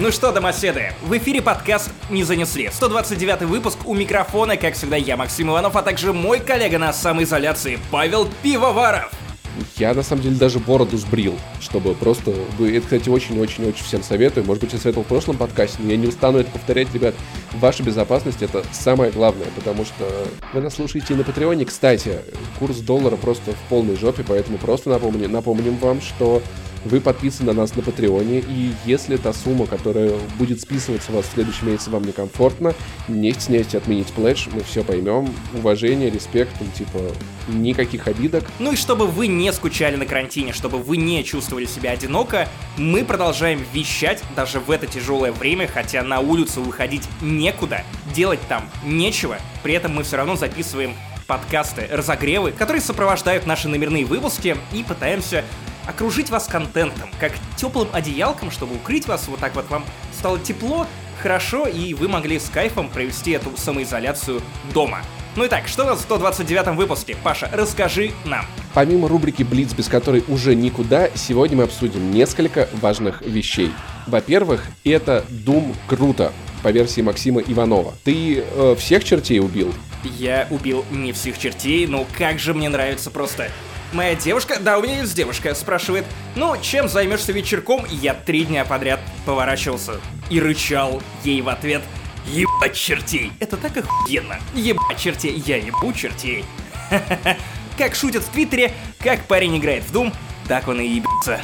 Ну что, домоседы, в эфире подкаст «Не занесли». 129 выпуск у микрофона, как всегда, я, Максим Иванов, а также мой коллега на самоизоляции Павел Пивоваров. Я, на самом деле, даже бороду сбрил, чтобы просто... Это, кстати, очень-очень-очень всем советую. Может быть, я советовал в прошлом подкасте, но я не устану это повторять, ребят. Ваша безопасность — это самое главное, потому что вы нас слушаете на Патреоне. Кстати, курс доллара просто в полной жопе, поэтому просто напомним, напомним вам, что вы подписаны на нас на Патреоне, и если та сумма, которая будет списываться у вас в следующем месяце, вам некомфортно, не стесняйтесь отменить пледж, мы все поймем. Уважение, респект, там, типа, никаких обидок. Ну и чтобы вы не скучали на карантине, чтобы вы не чувствовали себя одиноко, мы продолжаем вещать даже в это тяжелое время, хотя на улицу выходить некуда, делать там нечего, при этом мы все равно записываем подкасты, разогревы, которые сопровождают наши номерные выпуски и пытаемся окружить вас контентом, как теплым одеялком, чтобы укрыть вас, вот так вот вам стало тепло, хорошо, и вы могли с кайфом провести эту самоизоляцию дома. Ну и так, что у нас в 129 выпуске? Паша, расскажи нам. Помимо рубрики Блиц, без которой уже никуда, сегодня мы обсудим несколько важных вещей. Во-первых, это Doom круто, по версии Максима Иванова. Ты э, всех чертей убил? Я убил не всех чертей, но как же мне нравится просто Моя девушка, да, у меня есть девушка, спрашивает, ну, чем займешься вечерком? Я три дня подряд поворачивался и рычал ей в ответ, ебать чертей. Это так охуенно. Ебать чертей, я ебу чертей. Как шутят в Твиттере, как парень играет в Doom, так он и ебется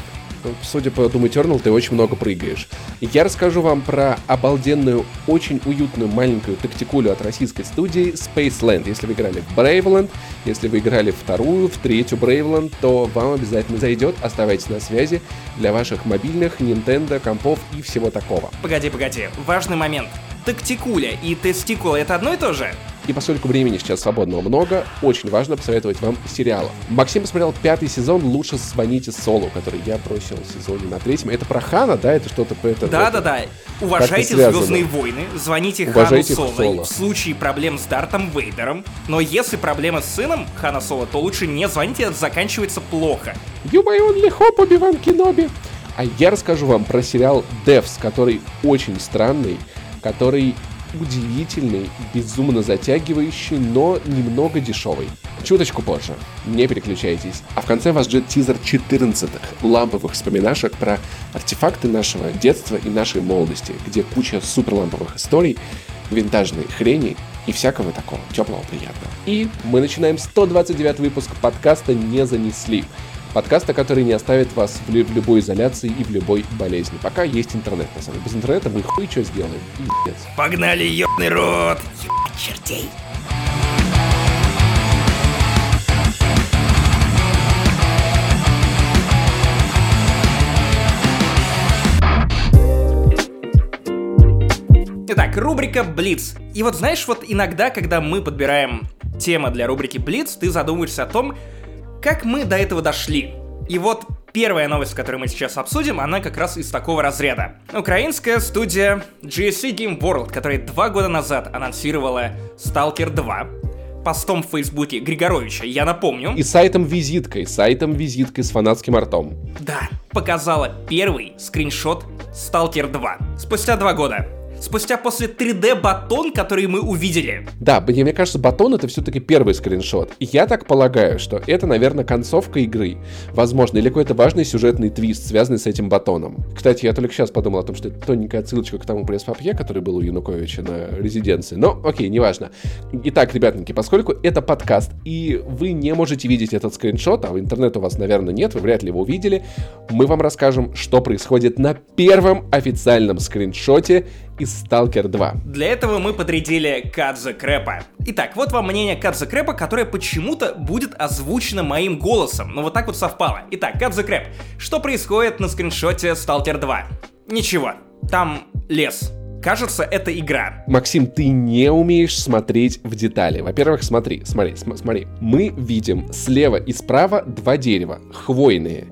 судя по Doom Eternal, ты очень много прыгаешь. Я расскажу вам про обалденную, очень уютную маленькую тактикулю от российской студии Spaceland. Если вы играли в Braveland, если вы играли вторую, в третью Braveland, то вам обязательно зайдет. Оставайтесь на связи для ваших мобильных, Nintendo, компов и всего такого. Погоди, погоди, важный момент. Тактикуля и тестикула это одно и то же? И поскольку времени сейчас свободного много, очень важно посоветовать вам сериалы. Максим посмотрел пятый сезон «Лучше звоните Солу», который я бросил в сезоне на третьем. Это про Хана, да? Это что-то по этому? Да-да-да. Уважайте «Звездные войны», звоните Уважайте Хану Соло, Соло в случае проблем с Дартом Вейдером. Но если проблемы с сыном Хана Соло, то лучше не звоните, это заканчивается плохо. You my only hope, Оби-Ван Кеноби. А я расскажу вам про сериал Devs, который очень странный, который удивительный, безумно затягивающий, но немного дешевый. Чуточку позже. Не переключайтесь. А в конце вас ждет тизер 14-х ламповых вспоминашек про артефакты нашего детства и нашей молодости, где куча суперламповых историй, винтажной хрени и всякого такого теплого приятного. И мы начинаем 129 выпуск подкаста «Не занесли». Подкаста, который не оставит вас в, любой изоляции и в любой болезни. Пока есть интернет, на самом деле. Без интернета мы хуй что сделаем. Пиздец. Погнали, ёбный рот! Ебать чертей! Итак, рубрика Блиц. И вот знаешь, вот иногда, когда мы подбираем темы для рубрики Блиц, ты задумываешься о том, как мы до этого дошли? И вот первая новость, которую мы сейчас обсудим, она как раз из такого разряда. Украинская студия GSC Game World, которая два года назад анонсировала Stalker 2, постом в Фейсбуке Григоровича, я напомню. И сайтом-визиткой, сайтом-визиткой с фанатским артом. Да, показала первый скриншот Stalker 2. Спустя два года спустя после 3D батон, который мы увидели. Да, мне, мне кажется, батон это все-таки первый скриншот. И я так полагаю, что это, наверное, концовка игры. Возможно, или какой-то важный сюжетный твист, связанный с этим батоном. Кстати, я только сейчас подумал о том, что это тоненькая отсылочка к тому пресс-папье, который был у Януковича на резиденции. Но, окей, неважно. Итак, ребятники, поскольку это подкаст, и вы не можете видеть этот скриншот, а в интернет у вас, наверное, нет, вы вряд ли его увидели, мы вам расскажем, что происходит на первом официальном скриншоте из Stalker 2. Для этого мы подрядили Кадзе Крэпа. Итак, вот вам мнение Кадзе Крэпа, которое почему-то будет озвучено моим голосом. Ну вот так вот совпало. Итак, Кадзе Крэп, что происходит на скриншоте Stalker 2? Ничего. Там лес. Кажется, это игра. Максим, ты не умеешь смотреть в детали. Во-первых, смотри, смотри, см- смотри. Мы видим слева и справа два дерева, хвойные.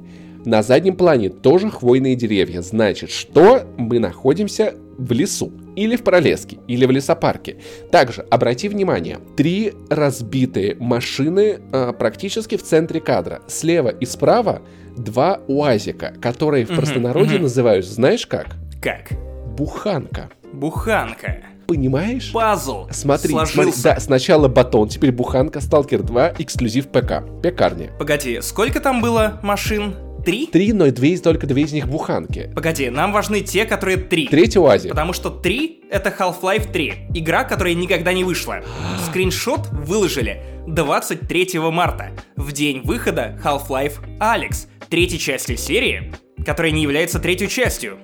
На заднем плане тоже хвойные деревья. Значит, что мы находимся в лесу, или в пролеске, или в лесопарке. Также обрати внимание, три разбитые машины э, практически в центре кадра. Слева и справа два уазика, которые в простонародье называют, знаешь как? Как? буханка. Буханка. Понимаешь? Пазл. Смотри, Сложился. смотри, да, сначала батон, теперь буханка, Сталкер 2, эксклюзив ПК, пекарня. Погоди, сколько там было машин? Три? Три, но две, из- только две из них буханки. Погоди, нам важны те, которые три. Третий УАЗик. Потому что 3 — это Half-Life 3, игра, которая никогда не вышла. Скриншот выложили 23 марта, в день выхода Half-Life Алекс, третьей части серии, которая не является третьей частью.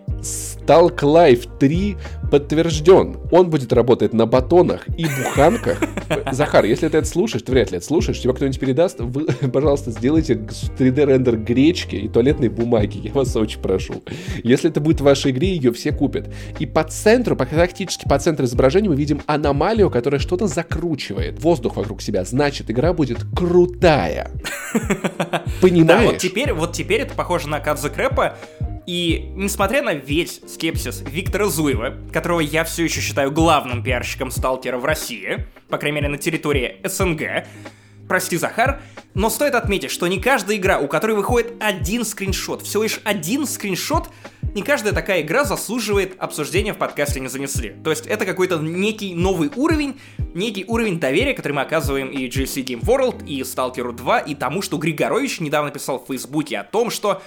Stalk Life 3 подтвержден. Он будет работать на батонах и буханках. Захар, если ты это слушаешь, ты вряд ли это слушаешь, тебе кто-нибудь передаст, вы, пожалуйста, сделайте 3D-рендер гречки и туалетной бумаги, я вас очень прошу. Если это будет в вашей игре, ее все купят. И по центру, практически по центру изображения мы видим аномалию, которая что-то закручивает. Воздух вокруг себя. Значит, игра будет крутая. Да, Понимаешь? вот теперь, вот теперь это похоже на Кадзе Крэпа, и несмотря на весь скепсис Виктора Зуева, которого я все еще считаю главным пиарщиком Сталкера в России, по крайней мере на территории СНГ, прости, Захар, но стоит отметить, что не каждая игра, у которой выходит один скриншот, всего лишь один скриншот, не каждая такая игра заслуживает обсуждения в подкасте «Не занесли». То есть это какой-то некий новый уровень, некий уровень доверия, который мы оказываем и GC Game World, и Stalker 2, и тому, что Григорович недавно писал в Фейсбуке о том, что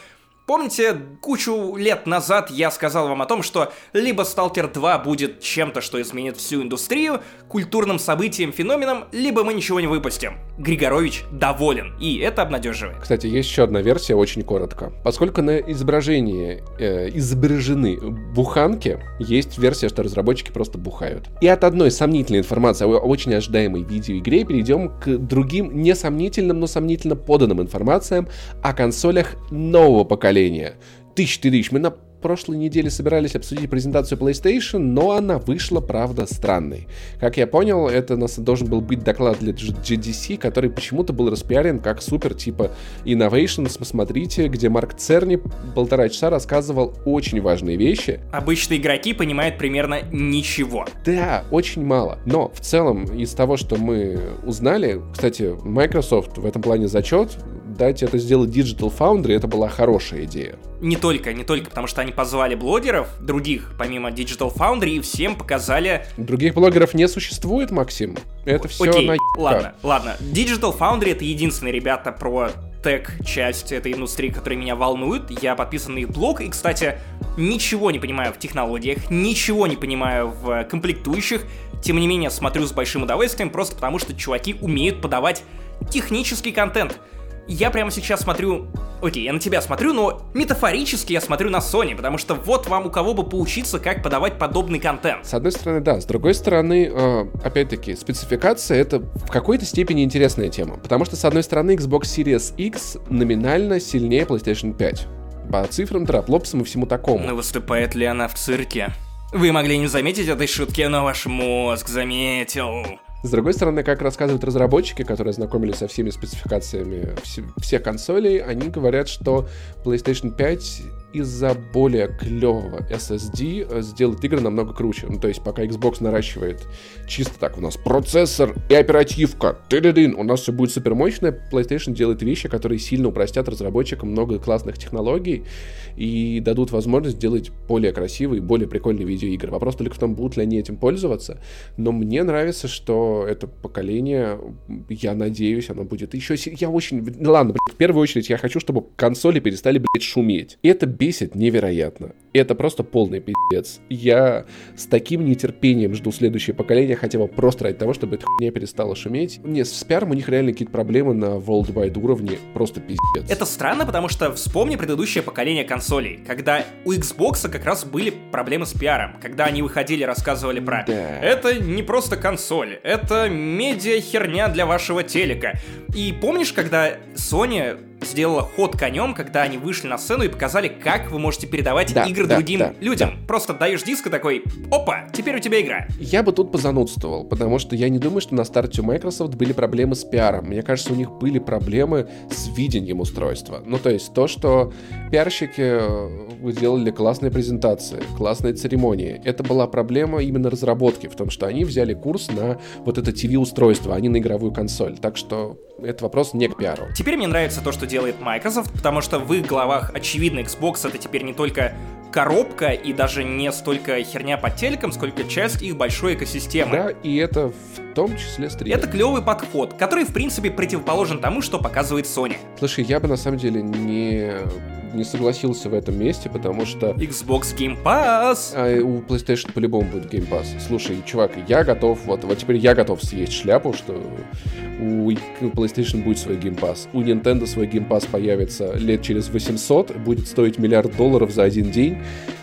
Помните, кучу лет назад я сказал вам о том, что либо Stalker 2 будет чем-то, что изменит всю индустрию, культурным событием, феноменом, либо мы ничего не выпустим. Григорович доволен, и это обнадеживает. Кстати, есть еще одна версия, очень коротко. Поскольку на изображении э, изображены буханки, есть версия, что разработчики просто бухают. И от одной сомнительной информации о очень ожидаемой видеоигре перейдем к другим несомнительным, но сомнительно поданным информациям о консолях нового поколения. Тысяч ты тысяч. Мы на прошлой неделе собирались обсудить презентацию PlayStation, но она вышла, правда, странной. Как я понял, это у нас должен был быть доклад для GDC, который почему-то был распиарен как супер типа Innovations, посмотрите, где Марк Церни полтора часа рассказывал очень важные вещи. Обычные игроки понимают примерно ничего. Да, очень мало. Но в целом из того, что мы узнали, кстати, Microsoft в этом плане зачет, дать это сделать Digital Foundry, это была хорошая идея. Не только, не только, потому что они позвали блогеров, других, помимо Digital Foundry, и всем показали... Других блогеров не существует, Максим. Это все Окей, на ладно, ладно. Digital Foundry это единственные ребята про тег-часть этой индустрии, которые меня волнуют. Я подписан на их блог, и, кстати, ничего не понимаю в технологиях, ничего не понимаю в комплектующих. Тем не менее, смотрю с большим удовольствием, просто потому что чуваки умеют подавать технический контент. Я прямо сейчас смотрю... Окей, я на тебя смотрю, но метафорически я смотрю на Sony, потому что вот вам у кого бы поучиться, как подавать подобный контент. С одной стороны, да. С другой стороны, э, опять-таки, спецификация — это в какой-то степени интересная тема. Потому что, с одной стороны, Xbox Series X номинально сильнее PlayStation 5. По цифрам, траплопсам и всему такому. Но выступает ли она в цирке? Вы могли не заметить этой шутки, но ваш мозг заметил. С другой стороны, как рассказывают разработчики, которые ознакомились со всеми спецификациями вс- всех консолей, они говорят, что PlayStation 5 из-за более клевого SSD э, сделает игры намного круче. Ну, то есть, пока Xbox наращивает чисто так, у нас процессор и оперативка, ты-ды-дын, у нас все будет супер мощное, PlayStation делает вещи, которые сильно упростят разработчикам много классных технологий и дадут возможность сделать более красивые, более прикольные видеоигры. Вопрос только в том, будут ли они этим пользоваться. Но мне нравится, что это поколение, я надеюсь, оно будет еще... Я очень... Ладно, блядь, в первую очередь я хочу, чтобы консоли перестали, блядь, шуметь. Это бесит невероятно. Это просто полный пиздец. Я с таким нетерпением жду следующее поколение, хотя бы просто ради того, чтобы эта хуйня перестала шуметь. Не, с пиаром у них реально какие-то проблемы на worldwide уровне. Просто пиздец. Это странно, потому что вспомни предыдущее поколение консолей, когда у Xbox как раз были проблемы с пиаром, когда они выходили, рассказывали про Да. «это не просто консоль, это медиа-херня для вашего телека». И помнишь, когда Sony сделала ход конем, когда они вышли на сцену и показали, как вы можете передавать Да, игры да, другим да, людям. Просто даешь диск и такой «Опа, теперь у тебя игра». Я бы тут позанудствовал, потому что я не думаю, что на старте у Microsoft были проблемы с пиаром. Мне кажется, у них были проблемы с видением устройства. Ну, то есть то, что пиарщики э, делали классные презентации, классные церемонии. Это была проблема именно разработки, в том, что они взяли курс на вот это TV-устройство, а не на игровую консоль. Так что это вопрос не к пиару. Теперь мне нравится то, что делает Microsoft, потому что в их головах очевидно Xbox это теперь не только коробка и даже не столько херня под телеком, сколько часть их большой экосистемы. Да, и это в том числе стриминг. Это клевый подход, который, в принципе, противоположен тому, что показывает Sony. Слушай, я бы на самом деле не не согласился в этом месте, потому что... Xbox Game Pass! А у PlayStation по-любому будет Game Pass. Слушай, чувак, я готов, вот, вот теперь я готов съесть шляпу, что у PlayStation будет свой Game Pass. У Nintendo свой Game Pass появится лет через 800, будет стоить миллиард долларов за один день,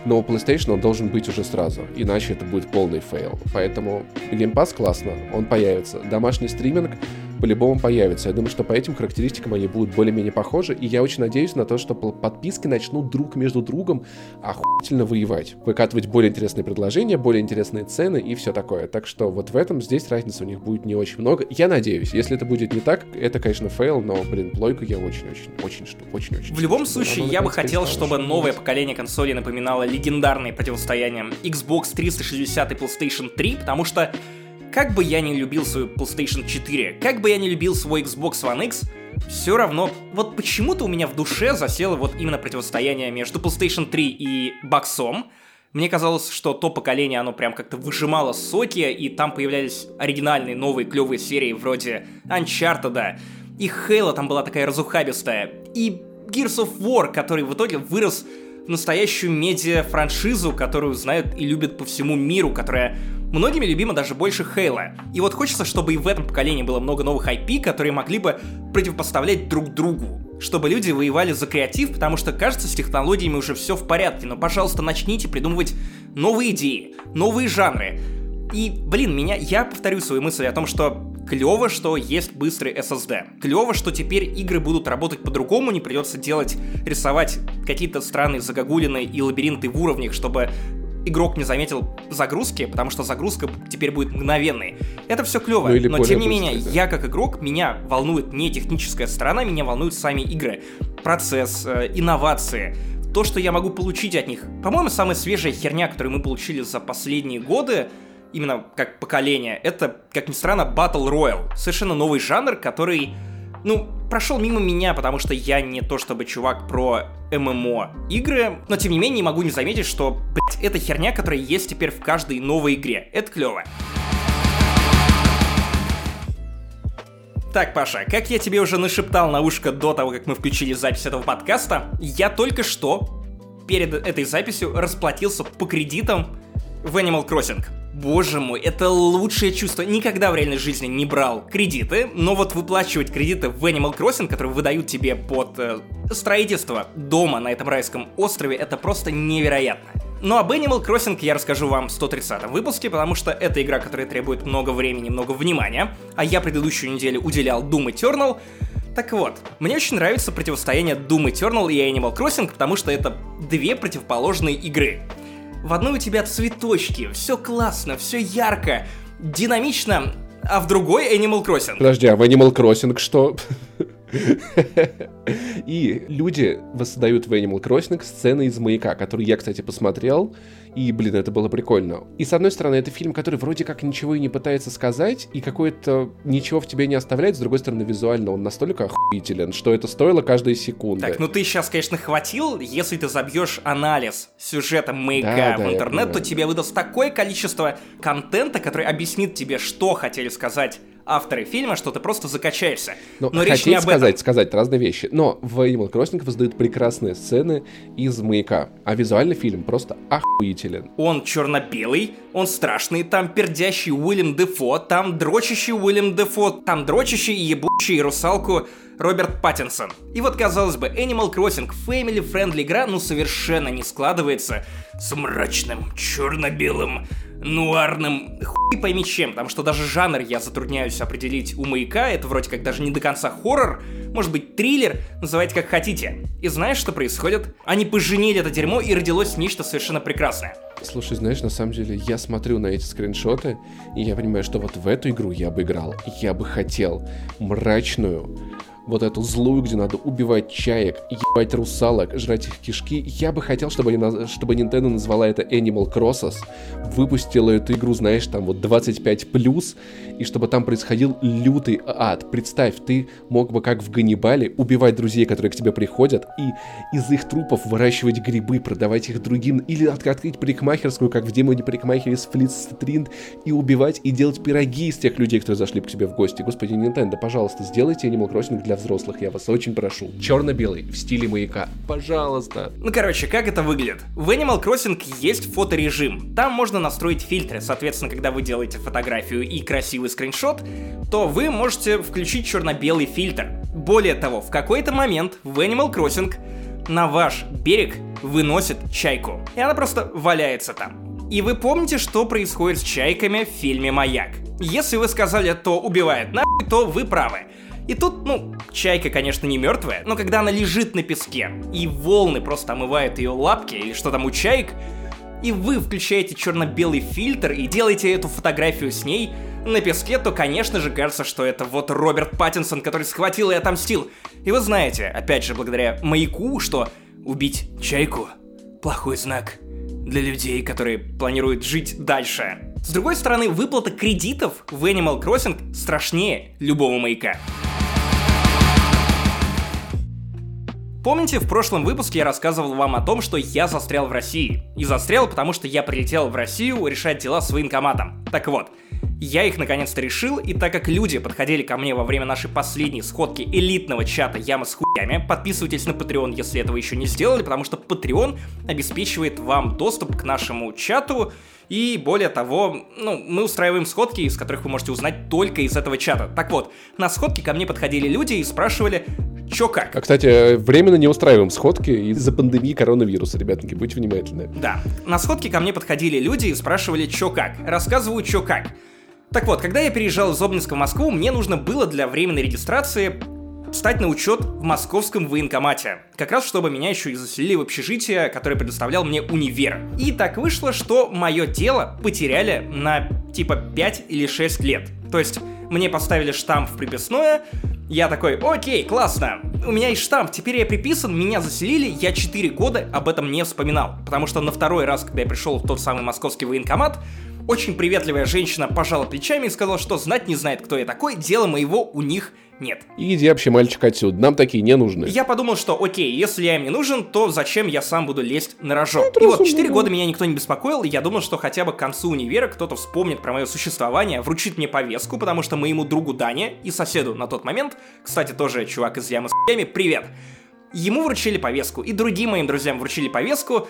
но у PlayStation он должен быть уже сразу, иначе это будет полный фейл. Поэтому Game Pass классно, он появится. Домашний стриминг по-любому появится. Я думаю, что по этим характеристикам они будут более-менее похожи, и я очень надеюсь на то, что подписки начнут друг между другом охуительно воевать, выкатывать более интересные предложения, более интересные цены и все такое. Так что вот в этом здесь разницы у них будет не очень много. Я надеюсь, если это будет не так, это, конечно, фейл, но, блин, плойку я очень-очень, очень, очень, очень. В любом случае, я бы хотел, чтобы новое поколение консолей напоминало легендарные противостояния Xbox 360 и PlayStation 3, потому что как бы я не любил свою PlayStation 4, как бы я не любил свой Xbox One X, все равно, вот почему-то у меня в душе засело вот именно противостояние между PlayStation 3 и боксом. Мне казалось, что то поколение, оно прям как-то выжимало соки, и там появлялись оригинальные новые клевые серии вроде Uncharted, и Halo там была такая разухабистая, и Gears of War, который в итоге вырос в настоящую медиа-франшизу, которую знают и любят по всему миру, которая Многими любима даже больше Хейла. И вот хочется, чтобы и в этом поколении было много новых IP, которые могли бы противопоставлять друг другу. Чтобы люди воевали за креатив, потому что кажется, с технологиями уже все в порядке, но, пожалуйста, начните придумывать новые идеи, новые жанры. И, блин, меня, я повторю свою мысль о том, что Клево, что есть быстрый SSD. Клево, что теперь игры будут работать по-другому, не придется делать, рисовать какие-то странные загогулины и лабиринты в уровнях, чтобы игрок не заметил загрузки, потому что загрузка теперь будет мгновенной. Это все клево, ну, но тем не менее, да. я как игрок, меня волнует не техническая сторона, меня волнуют сами игры. Процесс, э, инновации, то, что я могу получить от них. По-моему, самая свежая херня, которую мы получили за последние годы, именно как поколение, это, как ни странно, Battle Royale. Совершенно новый жанр, который, ну, прошел мимо меня, потому что я не то чтобы чувак про ММО игры, но тем не менее не могу не заметить, что, блять, это херня, которая есть теперь в каждой новой игре. Это клево. Так, Паша, как я тебе уже нашептал на ушко до того, как мы включили запись этого подкаста, я только что перед этой записью расплатился по кредитам в Animal Crossing. Боже мой, это лучшее чувство. Никогда в реальной жизни не брал кредиты, но вот выплачивать кредиты в Animal Crossing, которые выдают тебе под э, строительство дома на этом райском острове, это просто невероятно. Ну об Animal Crossing я расскажу вам в 130 выпуске, потому что это игра, которая требует много времени, много внимания, а я предыдущую неделю уделял Doom Eternal, так вот, мне очень нравится противостояние Doom Eternal и Animal Crossing, потому что это две противоположные игры. В одной у тебя цветочки, все классно, все ярко, динамично, а в другой Animal Crossing. Подожди, а в Animal Crossing что? И люди воссоздают в Animal Crossing сцены из «Маяка», который я, кстати, посмотрел, и, блин, это было прикольно. И, с одной стороны, это фильм, который вроде как ничего и не пытается сказать, и какое-то ничего в тебе не оставляет, с другой стороны, визуально он настолько охуителен, что это стоило каждой секунды. Так, ну ты сейчас, конечно, хватил, если ты забьешь анализ сюжета «Маяка» да, в да, интернет, то тебе выдаст такое количество контента, который объяснит тебе, что хотели сказать авторы фильма, что ты просто закачаешься. Но, Но речь не об сказать, этом. сказать разные вещи. Но в Animal Crossing воздают прекрасные сцены из «Маяка», а визуальный фильм просто охуителен. Он черно-белый, он страшный, там пердящий Уильям Дефо, там дрочащий Уильям Дефо, там дрочащий и ебучий русалку Роберт Паттинсон. И вот, казалось бы, Animal Crossing family-friendly игра, ну совершенно не складывается с мрачным, черно-белым нуарным хуй пойми чем, потому что даже жанр я затрудняюсь определить у маяка, это вроде как даже не до конца хоррор, может быть триллер, называйте как хотите. И знаешь, что происходит? Они поженили это дерьмо и родилось нечто совершенно прекрасное. Слушай, знаешь, на самом деле, я смотрю на эти скриншоты, и я понимаю, что вот в эту игру я бы играл. Я бы хотел мрачную, вот эту злую, где надо убивать чаек, ебать русалок, жрать их кишки, я бы хотел, чтобы, они, чтобы Nintendo назвала это Animal Crosses, выпустила эту игру, знаешь, там вот 25+, и чтобы там происходил лютый ад. Представь, ты мог бы, как в Ганнибале, убивать друзей, которые к тебе приходят, и из их трупов выращивать грибы, продавать их другим, или открыть парикмахерскую, как в демоне парикмахере с Флитстринг, и убивать, и делать пироги из тех людей, которые зашли к тебе в гости. Господи, Nintendo, пожалуйста, сделайте Animal Crossing для взрослых, я вас очень прошу. Черно-белый, в стиле маяка. Пожалуйста. Ну, короче, как это выглядит? В Animal Crossing есть фоторежим. Там можно настроить фильтры. Соответственно, когда вы делаете фотографию и красивый скриншот, то вы можете включить черно-белый фильтр. Более того, в какой-то момент в Animal Crossing на ваш берег выносит чайку. И она просто валяется там. И вы помните, что происходит с чайками в фильме «Маяк». Если вы сказали, то убивает нахуй, то вы правы. И тут, ну, чайка, конечно, не мертвая, но когда она лежит на песке, и волны просто омывают ее лапки, или что там у чаек, и вы включаете черно-белый фильтр и делаете эту фотографию с ней на песке, то, конечно же, кажется, что это вот Роберт Паттинсон, который схватил и отомстил. И вы знаете, опять же, благодаря маяку, что убить чайку – плохой знак для людей, которые планируют жить дальше. С другой стороны, выплата кредитов в Animal Crossing страшнее любого маяка. Помните, в прошлом выпуске я рассказывал вам о том, что я застрял в России. И застрял, потому что я прилетел в Россию решать дела с военкоматом. Так вот, я их наконец-то решил, и так как люди подходили ко мне во время нашей последней сходки элитного чата Яма с хуями, подписывайтесь на Patreon, если этого еще не сделали, потому что Patreon обеспечивает вам доступ к нашему чату, и более того, ну, мы устраиваем сходки, из которых вы можете узнать только из этого чата. Так вот, на сходке ко мне подходили люди и спрашивали, Чё как? А, кстати, временно не устраиваем сходки из-за пандемии коронавируса, ребятки, будьте внимательны. Да. На сходке ко мне подходили люди и спрашивали, чё как. Рассказываю, чё как. Так вот, когда я переезжал из Обнинска в Москву, мне нужно было для временной регистрации встать на учет в московском военкомате. Как раз чтобы меня еще и заселили в общежитие, которое предоставлял мне универ. И так вышло, что мое тело потеряли на типа 5 или 6 лет. То есть мне поставили штамп в приписное, я такой, окей, классно, у меня есть штамп, теперь я приписан, меня заселили, я 4 года об этом не вспоминал. Потому что на второй раз, когда я пришел в тот самый московский военкомат, очень приветливая женщина пожала плечами и сказала, что знать не знает, кто я такой, дело моего у них нет. Иди вообще, мальчик, отсюда, нам такие не нужны. Я подумал, что окей, если я им не нужен, то зачем я сам буду лезть на рожок? Ну, и вот 4 года меня никто не беспокоил, и я думал, что хотя бы к концу универа кто-то вспомнит про мое существование, вручит мне повестку, потому что моему другу Дане и соседу на тот момент, кстати, тоже чувак из Ямы с привет, ему вручили повестку, и другим моим друзьям вручили повестку,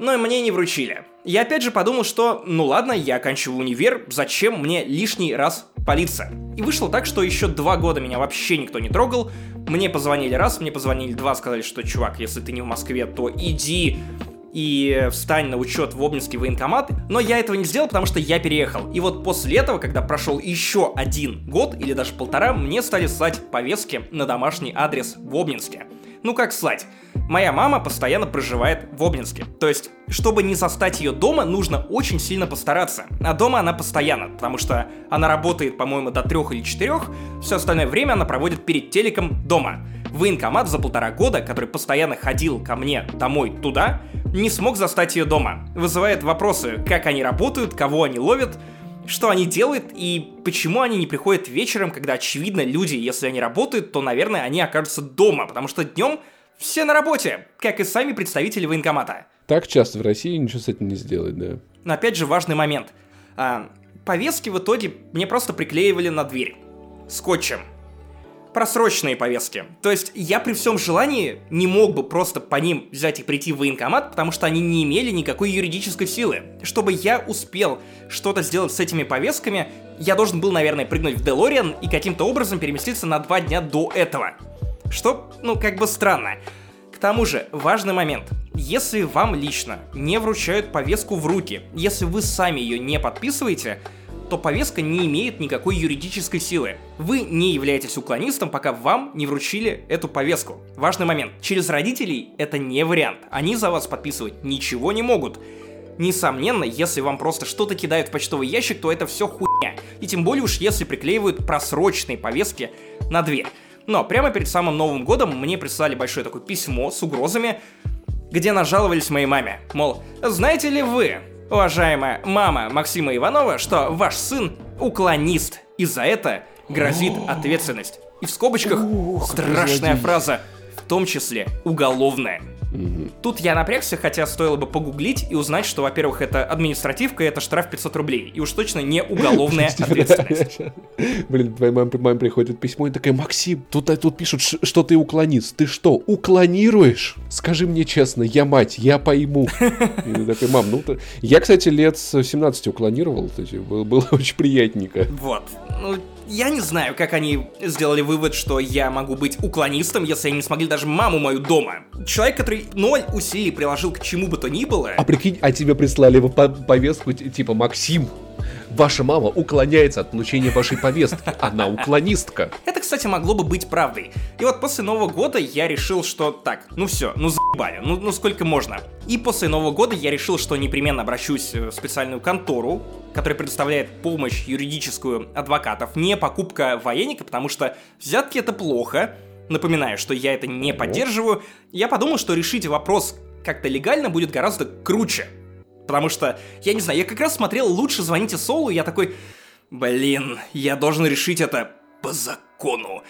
но и мне не вручили. Я опять же подумал, что ну ладно, я оканчиваю универ, зачем мне лишний раз палиться? И вышло так, что еще два года меня вообще никто не трогал. Мне позвонили раз, мне позвонили два, сказали, что чувак, если ты не в Москве, то иди и встань на учет в Обнинский военкомат, но я этого не сделал, потому что я переехал. И вот после этого, когда прошел еще один год или даже полтора, мне стали слать повестки на домашний адрес в Обнинске. Ну как слать? Моя мама постоянно проживает в Обнинске. То есть, чтобы не застать ее дома, нужно очень сильно постараться. А дома она постоянно, потому что она работает, по-моему, до трех или четырех, все остальное время она проводит перед телеком дома. Военкомат за полтора года, который постоянно ходил ко мне домой туда, не смог застать ее дома. Вызывает вопросы, как они работают, кого они ловят, что они делают и почему они не приходят вечером, когда, очевидно, люди, если они работают, то, наверное, они окажутся дома, потому что днем все на работе, как и сами представители военкомата. Так часто в России ничего с этим не сделать, да. Но опять же важный момент. А, повестки в итоге мне просто приклеивали на дверь. Скотчем просроченные повестки. То есть я при всем желании не мог бы просто по ним взять и прийти в военкомат, потому что они не имели никакой юридической силы. Чтобы я успел что-то сделать с этими повестками, я должен был, наверное, прыгнуть в Делориан и каким-то образом переместиться на два дня до этого. Что, ну, как бы странно. К тому же, важный момент. Если вам лично не вручают повестку в руки, если вы сами ее не подписываете, то повестка не имеет никакой юридической силы. Вы не являетесь уклонистом, пока вам не вручили эту повестку. Важный момент. Через родителей это не вариант. Они за вас подписывать ничего не могут. Несомненно, если вам просто что-то кидают в почтовый ящик, то это все хуйня. И тем более уж если приклеивают просроченные повестки на дверь. Но прямо перед самым Новым годом мне прислали большое такое письмо с угрозами, где нажаловались моей маме. Мол, знаете ли вы, уважаемая мама Максима Иванова, что ваш сын уклонист, и за это грозит ответственность. И в скобочках страшная фраза, в том числе уголовная. Тут я напрягся, хотя стоило бы погуглить и узнать, что, во-первых, это административка, и это штраф 500 рублей. И уж точно не уголовная ответственность. Блин, твоей маме, маме приходит письмо и такая, Максим, тут, тут пишут, что ты уклонист. Ты что, уклонируешь? Скажи мне честно, я мать, я пойму. И ты такой, мам, ну... Я, кстати, лет с 17 уклонировал, было, было очень приятненько. Вот. Ну, я не знаю, как они сделали вывод, что я могу быть уклонистом, если они не смогли даже маму мою дома. Человек, который ноль усилий приложил к чему бы то ни было. А прикинь, а тебе прислали повестку типа Максим, Ваша мама уклоняется от получения вашей повестки. Она уклонистка. Это, кстати, могло бы быть правдой. И вот после Нового года я решил, что так, ну все, ну заебали, ну, ну сколько можно. И после Нового года я решил, что непременно обращусь в специальную контору, которая предоставляет помощь юридическую адвокатов, не покупка военника, потому что взятки это плохо. Напоминаю, что я это не поддерживаю. Я подумал, что решить вопрос как-то легально будет гораздо круче. Потому что, я не знаю, я как раз смотрел «Лучше звоните Солу», и я такой, блин, я должен решить это по закону.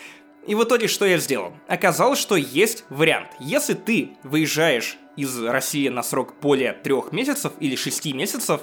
И в итоге что я сделал? Оказалось, что есть вариант. Если ты выезжаешь из России на срок более трех месяцев или шести месяцев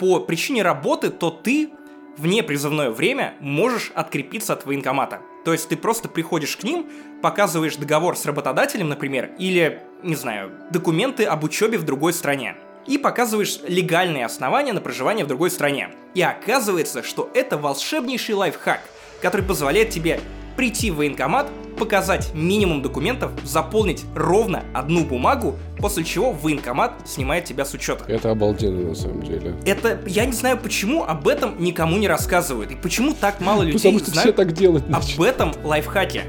по причине работы, то ты в непризывное время можешь открепиться от военкомата. То есть ты просто приходишь к ним, показываешь договор с работодателем, например, или, не знаю, документы об учебе в другой стране и показываешь легальные основания на проживание в другой стране. И оказывается, что это волшебнейший лайфхак, который позволяет тебе прийти в военкомат, показать минимум документов, заполнить ровно одну бумагу, после чего военкомат снимает тебя с учета. Это обалденно на самом деле. Это, я не знаю, почему об этом никому не рассказывают, и почему так мало людей Потому что знают все так делать об этом лайфхаке.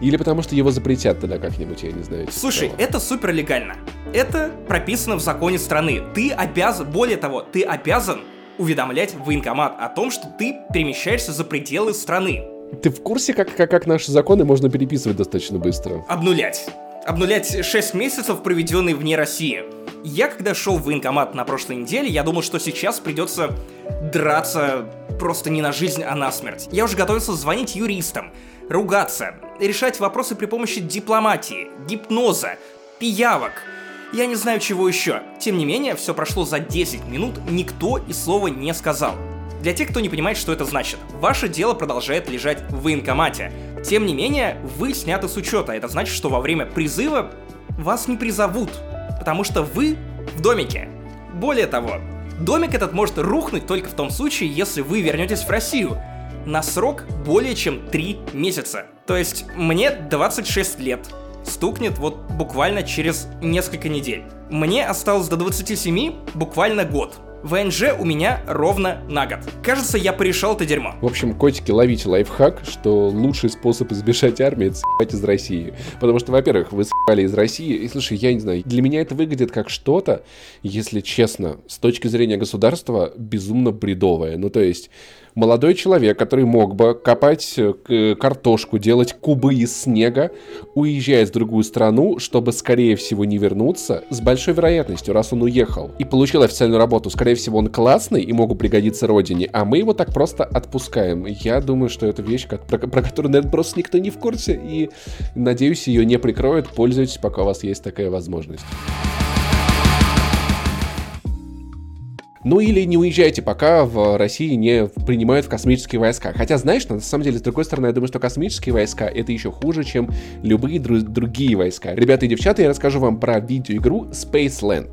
Или потому что его запретят тогда как-нибудь, я не знаю. Слушай, того. это супер легально. Это прописано в законе страны. Ты обязан, более того, ты обязан уведомлять военкомат о том, что ты перемещаешься за пределы страны. Ты в курсе, как, как, как наши законы можно переписывать достаточно быстро? Обнулять. Обнулять 6 месяцев, проведенные вне России. Я, когда шел в военкомат на прошлой неделе, я думал, что сейчас придется драться просто не на жизнь, а на смерть. Я уже готовился звонить юристам, ругаться, решать вопросы при помощи дипломатии, гипноза, пиявок. Я не знаю чего еще. Тем не менее, все прошло за 10 минут, никто и слова не сказал. Для тех, кто не понимает, что это значит, ваше дело продолжает лежать в военкомате. Тем не менее, вы сняты с учета. Это значит, что во время призыва вас не призовут, потому что вы в домике. Более того, домик этот может рухнуть только в том случае, если вы вернетесь в Россию, на срок более чем 3 месяца. То есть мне 26 лет. Стукнет вот буквально через несколько недель. Мне осталось до 27 буквально год. ВНЖ у меня ровно на год. Кажется, я порешал это дерьмо. В общем, котики, ловите лайфхак, что лучший способ избежать армии — это с***ать из России. Потому что, во-первых, вы с***али из России, и, слушай, я не знаю, для меня это выглядит как что-то, если честно, с точки зрения государства, безумно бредовое. Ну, то есть, молодой человек, который мог бы копать э, картошку, делать кубы из снега, уезжает в другую страну, чтобы, скорее всего, не вернуться, с большой вероятностью, раз он уехал, и получил официальную работу, скорее всего, он классный и мог пригодиться родине, а мы его так просто отпускаем. Я думаю, что это вещь, как, про, про которую, наверное, просто никто не в курсе, и, надеюсь, ее не прикроют. Пользуйтесь, пока у вас есть такая возможность. Ну или не уезжайте, пока в России не принимают в космические войска. Хотя, знаешь, на самом деле, с другой стороны, я думаю, что космические войска это еще хуже, чем любые дру- другие войска. Ребята и девчата, я расскажу вам про видеоигру Spaceland.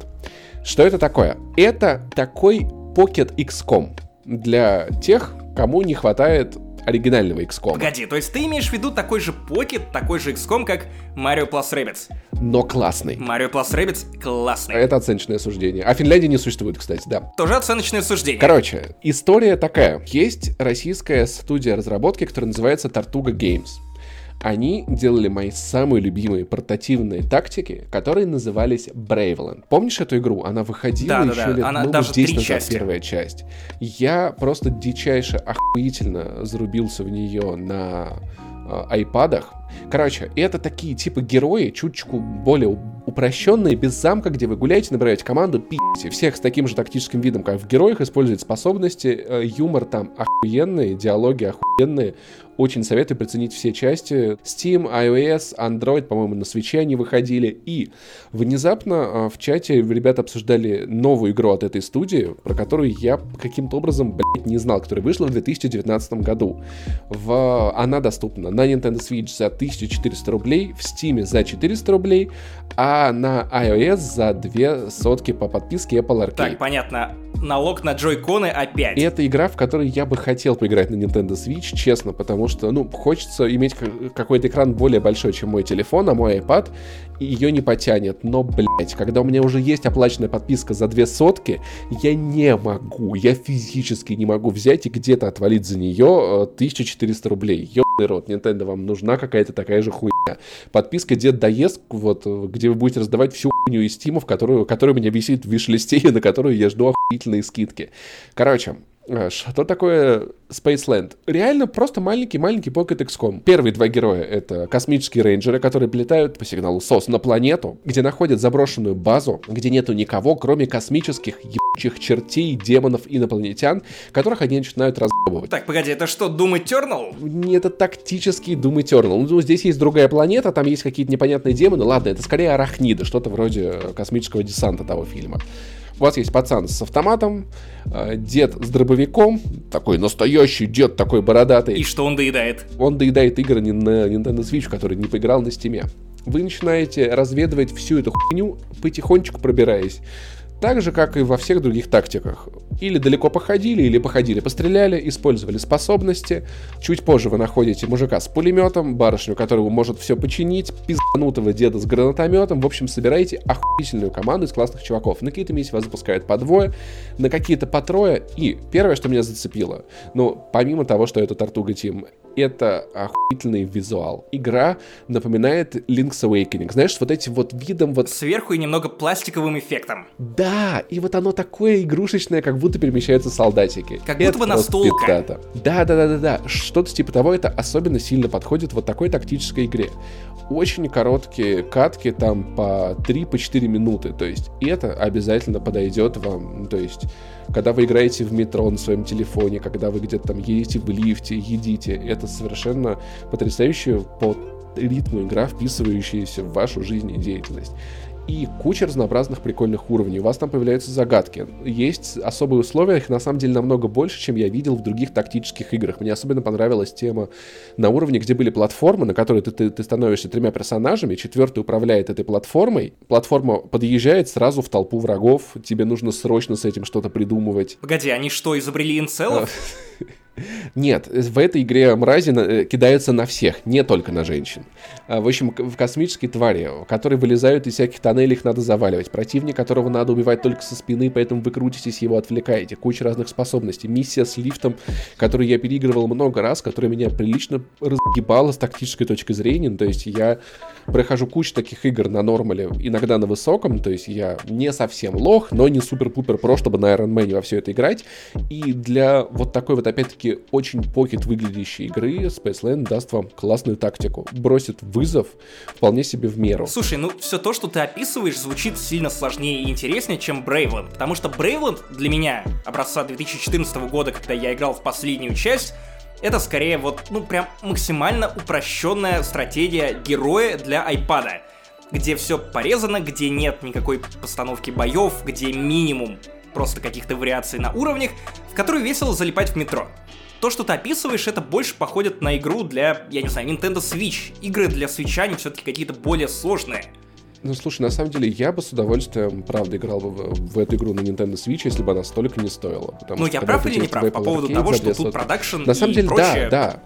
Что это такое? Это такой Pocket XCOM для тех, кому не хватает оригинального XCOM. Погоди, то есть ты имеешь в виду такой же Pocket, такой же XCOM, как Mario Plus Rabbids? Но классный. Mario Plus Rabbids классный. Это оценочное суждение. А Финляндии не существует, кстати, да. Тоже оценочное суждение. Короче, история такая. Есть российская студия разработки, которая называется Tortuga Games они делали мои самые любимые портативные тактики, которые назывались Braveland. Помнишь эту игру? Она выходила да, еще да, лет Она ну, даже 10 назад, первая часть. Я просто дичайше охуительно зарубился в нее на э, айпадах. Короче, это такие типа герои, чуточку более упрощенные, без замка, где вы гуляете, набираете команду, пи***те. Всех с таким же тактическим видом, как в героях, используют способности, э, юмор там охуенный, диалоги охуенные. Очень советую приценить все части. Steam, iOS, Android, по-моему, на свече они выходили. И внезапно а, в чате ребята обсуждали новую игру от этой студии, про которую я каким-то образом, блядь, не знал, которая вышла в 2019 году. В... Она доступна на Nintendo Switch за 1400 рублей, в Steam за 400 рублей, а на iOS за 2 сотки по подписке Apple Arcade. Так, понятно налог на джойконы опять. И это игра, в которой я бы хотел поиграть на Nintendo Switch, честно, потому что, ну, хочется иметь какой-то экран более большой, чем мой телефон, а мой iPad ее не потянет. Но, блять, когда у меня уже есть оплаченная подписка за две сотки, я не могу, я физически не могу взять и где-то отвалить за нее 1400 э, рублей. Ёбаный рот, Nintendo, вам нужна какая-то такая же хуйня. Подписка Дед доест, вот, где вы будете раздавать всю хуйню из стимов, которую, которая у меня висит в виш-листе, на которую я жду охуительные скидки. Короче, что такое Spaceland. Реально просто маленький-маленький Pocket XCOM. Первые два героя — это космические рейнджеры, которые прилетают по сигналу СОС на планету, где находят заброшенную базу, где нету никого, кроме космических ебучих чертей, демонов, инопланетян, которых они начинают разъебывать. Так, погоди, это что, Doom Eternal? Нет, это тактический Doom Eternal. Ну, здесь есть другая планета, там есть какие-то непонятные демоны. Ладно, это скорее арахниды, что-то вроде космического десанта того фильма. У вас есть пацан с автоматом, э, дед с дробовиком, такой настоящий дед, такой бородатый. И что он доедает? Он доедает игры не на Nintendo Switch, который не поиграл на Steam. Вы начинаете разведывать всю эту хуйню, потихонечку пробираясь. Так же, как и во всех других тактиках. Или далеко походили, или походили, постреляли, использовали способности. Чуть позже вы находите мужика с пулеметом, барышню, которого может все починить, пизданутого деда с гранатометом. В общем, собираете охуительную команду из классных чуваков. На какие-то миссии вас запускают по двое, на какие-то по трое. И первое, что меня зацепило, ну, помимо того, что это Тартуга Тим, это охуительный визуал. Игра напоминает Link's Awakening. Знаешь, вот этим вот видом вот... Сверху и немного пластиковым эффектом. Да, и вот оно такое игрушечное, как будто перемещаются солдатики. Как будто бы настолка. Да, да, да, да, да. Что-то типа того, это особенно сильно подходит вот такой тактической игре. Очень короткие катки, там по 3-4 по минуты. То есть это обязательно подойдет вам. То есть когда вы играете в метро на своем телефоне, когда вы где-то там едете в лифте, едите, это совершенно потрясающая по ритму игра, вписывающаяся в вашу жизнь и деятельность и куча разнообразных прикольных уровней. У вас там появляются загадки. Есть особые условия, их на самом деле намного больше, чем я видел в других тактических играх. Мне особенно понравилась тема на уровне, где были платформы, на которые ты, ты, ты становишься тремя персонажами, четвертый управляет этой платформой, платформа подъезжает сразу в толпу врагов, тебе нужно срочно с этим что-то придумывать. Погоди, они что, изобрели инцелов? Нет, в этой игре мрази э, кидаются на всех, не только на женщин. А, в общем, в космические твари, которые вылезают из всяких тоннелей, их надо заваливать. Противник, которого надо убивать только со спины, поэтому вы крутитесь, его отвлекаете. Куча разных способностей. Миссия с лифтом, которую я переигрывал много раз, которая меня прилично разгибала с тактической точки зрения. То есть я прохожу кучу таких игр на нормале, иногда на высоком, то есть я не совсем лох, но не супер-пупер про, чтобы на Iron Man во все это играть. И для вот такой вот, опять-таки, очень покет выглядящей игры Spaceland даст вам классную тактику. Бросит вызов вполне себе в меру. Слушай, ну все то, что ты описываешь, звучит сильно сложнее и интереснее, чем Bravely, потому что Bravely для меня, образца 2014 года, когда я играл в последнюю часть, это скорее вот, ну, прям максимально упрощенная стратегия героя для айпада, где все порезано, где нет никакой постановки боев, где минимум просто каких-то вариаций на уровнях, в которые весело залипать в метро. То, что ты описываешь, это больше походит на игру для, я не знаю, Nintendo Switch. Игры для Switch, они все-таки какие-то более сложные. Ну, слушай, на самом деле, я бы с удовольствием, правда, играл бы в, в эту игру на Nintendo Switch, если бы она столько не стоила. ну, я прав или не прав по поводу того, что тут продакшн На самом деле, да, да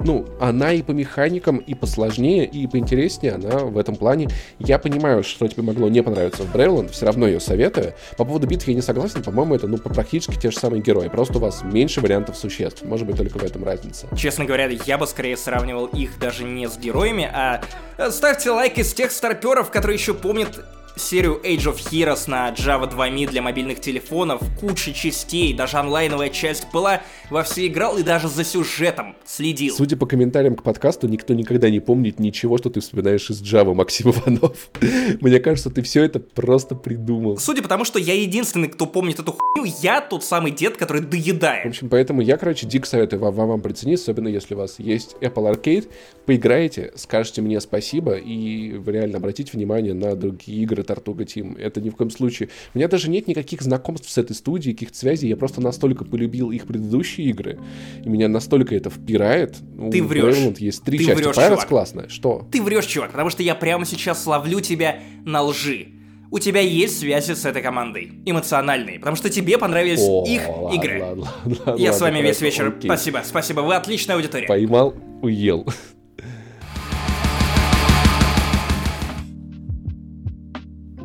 ну, она и по механикам, и посложнее, и поинтереснее, она в этом плане. Я понимаю, что тебе могло не понравиться в Брейланд, все равно ее советую. По поводу битв я не согласен, по-моему, это, ну, практически те же самые герои, просто у вас меньше вариантов существ, может быть, только в этом разница. Честно говоря, я бы скорее сравнивал их даже не с героями, а э, ставьте лайк из тех старперов, которые еще помнят серию Age of Heroes на Java 2Me для мобильных телефонов, куча частей, даже онлайновая часть была, во все играл и даже за сюжетом следил. Судя по комментариям к подкасту, никто никогда не помнит ничего, что ты вспоминаешь из Java, Максим Иванов. Мне кажется, ты все это просто придумал. Судя по тому, что я единственный, кто помнит эту хуйню, я тот самый дед, который доедает. В общем, поэтому я, короче, дико советую вам, вам, вам приценить, особенно если у вас есть Apple Arcade, поиграете, скажете мне спасибо и реально обратите внимание на другие игры Tortuga Team. Это ни в коем случае... У меня даже нет никаких знакомств с этой студией, каких-то связей. Я просто настолько полюбил их предыдущие игры, и меня настолько это впирает. Ты У врешь. Graveland есть три Ты части. врешь, Pirates чувак. классная. Что? Ты врешь, чувак, потому что я прямо сейчас ловлю тебя на лжи. У тебя есть связи с этой командой. Эмоциональные. Потому что тебе понравились О, их ладно, игры. ладно, ладно, ладно, я с вами весь вечер. окей. Спасибо, спасибо. Вы отличная аудитория. Поймал, уел.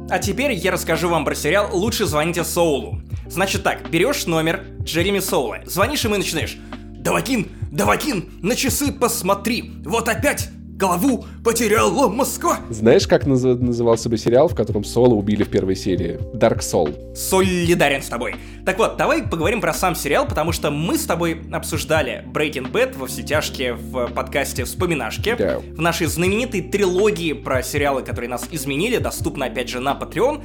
А теперь я расскажу вам про сериал «Лучше звоните Соулу». Значит так, берешь номер Джереми Соула, звонишь ему и начинаешь «Давакин, Давакин, на часы посмотри, вот опять голову потеряла Москва». Знаешь, как наз- назывался бы сериал, в котором Соло убили в первой серии? Dark Soul. Солидарен с тобой. Так вот, давай поговорим про сам сериал, потому что мы с тобой обсуждали Breaking Bad во все тяжкие в подкасте «Вспоминашки». Да. В нашей знаменитой трилогии про сериалы, которые нас изменили, доступна опять же на Patreon.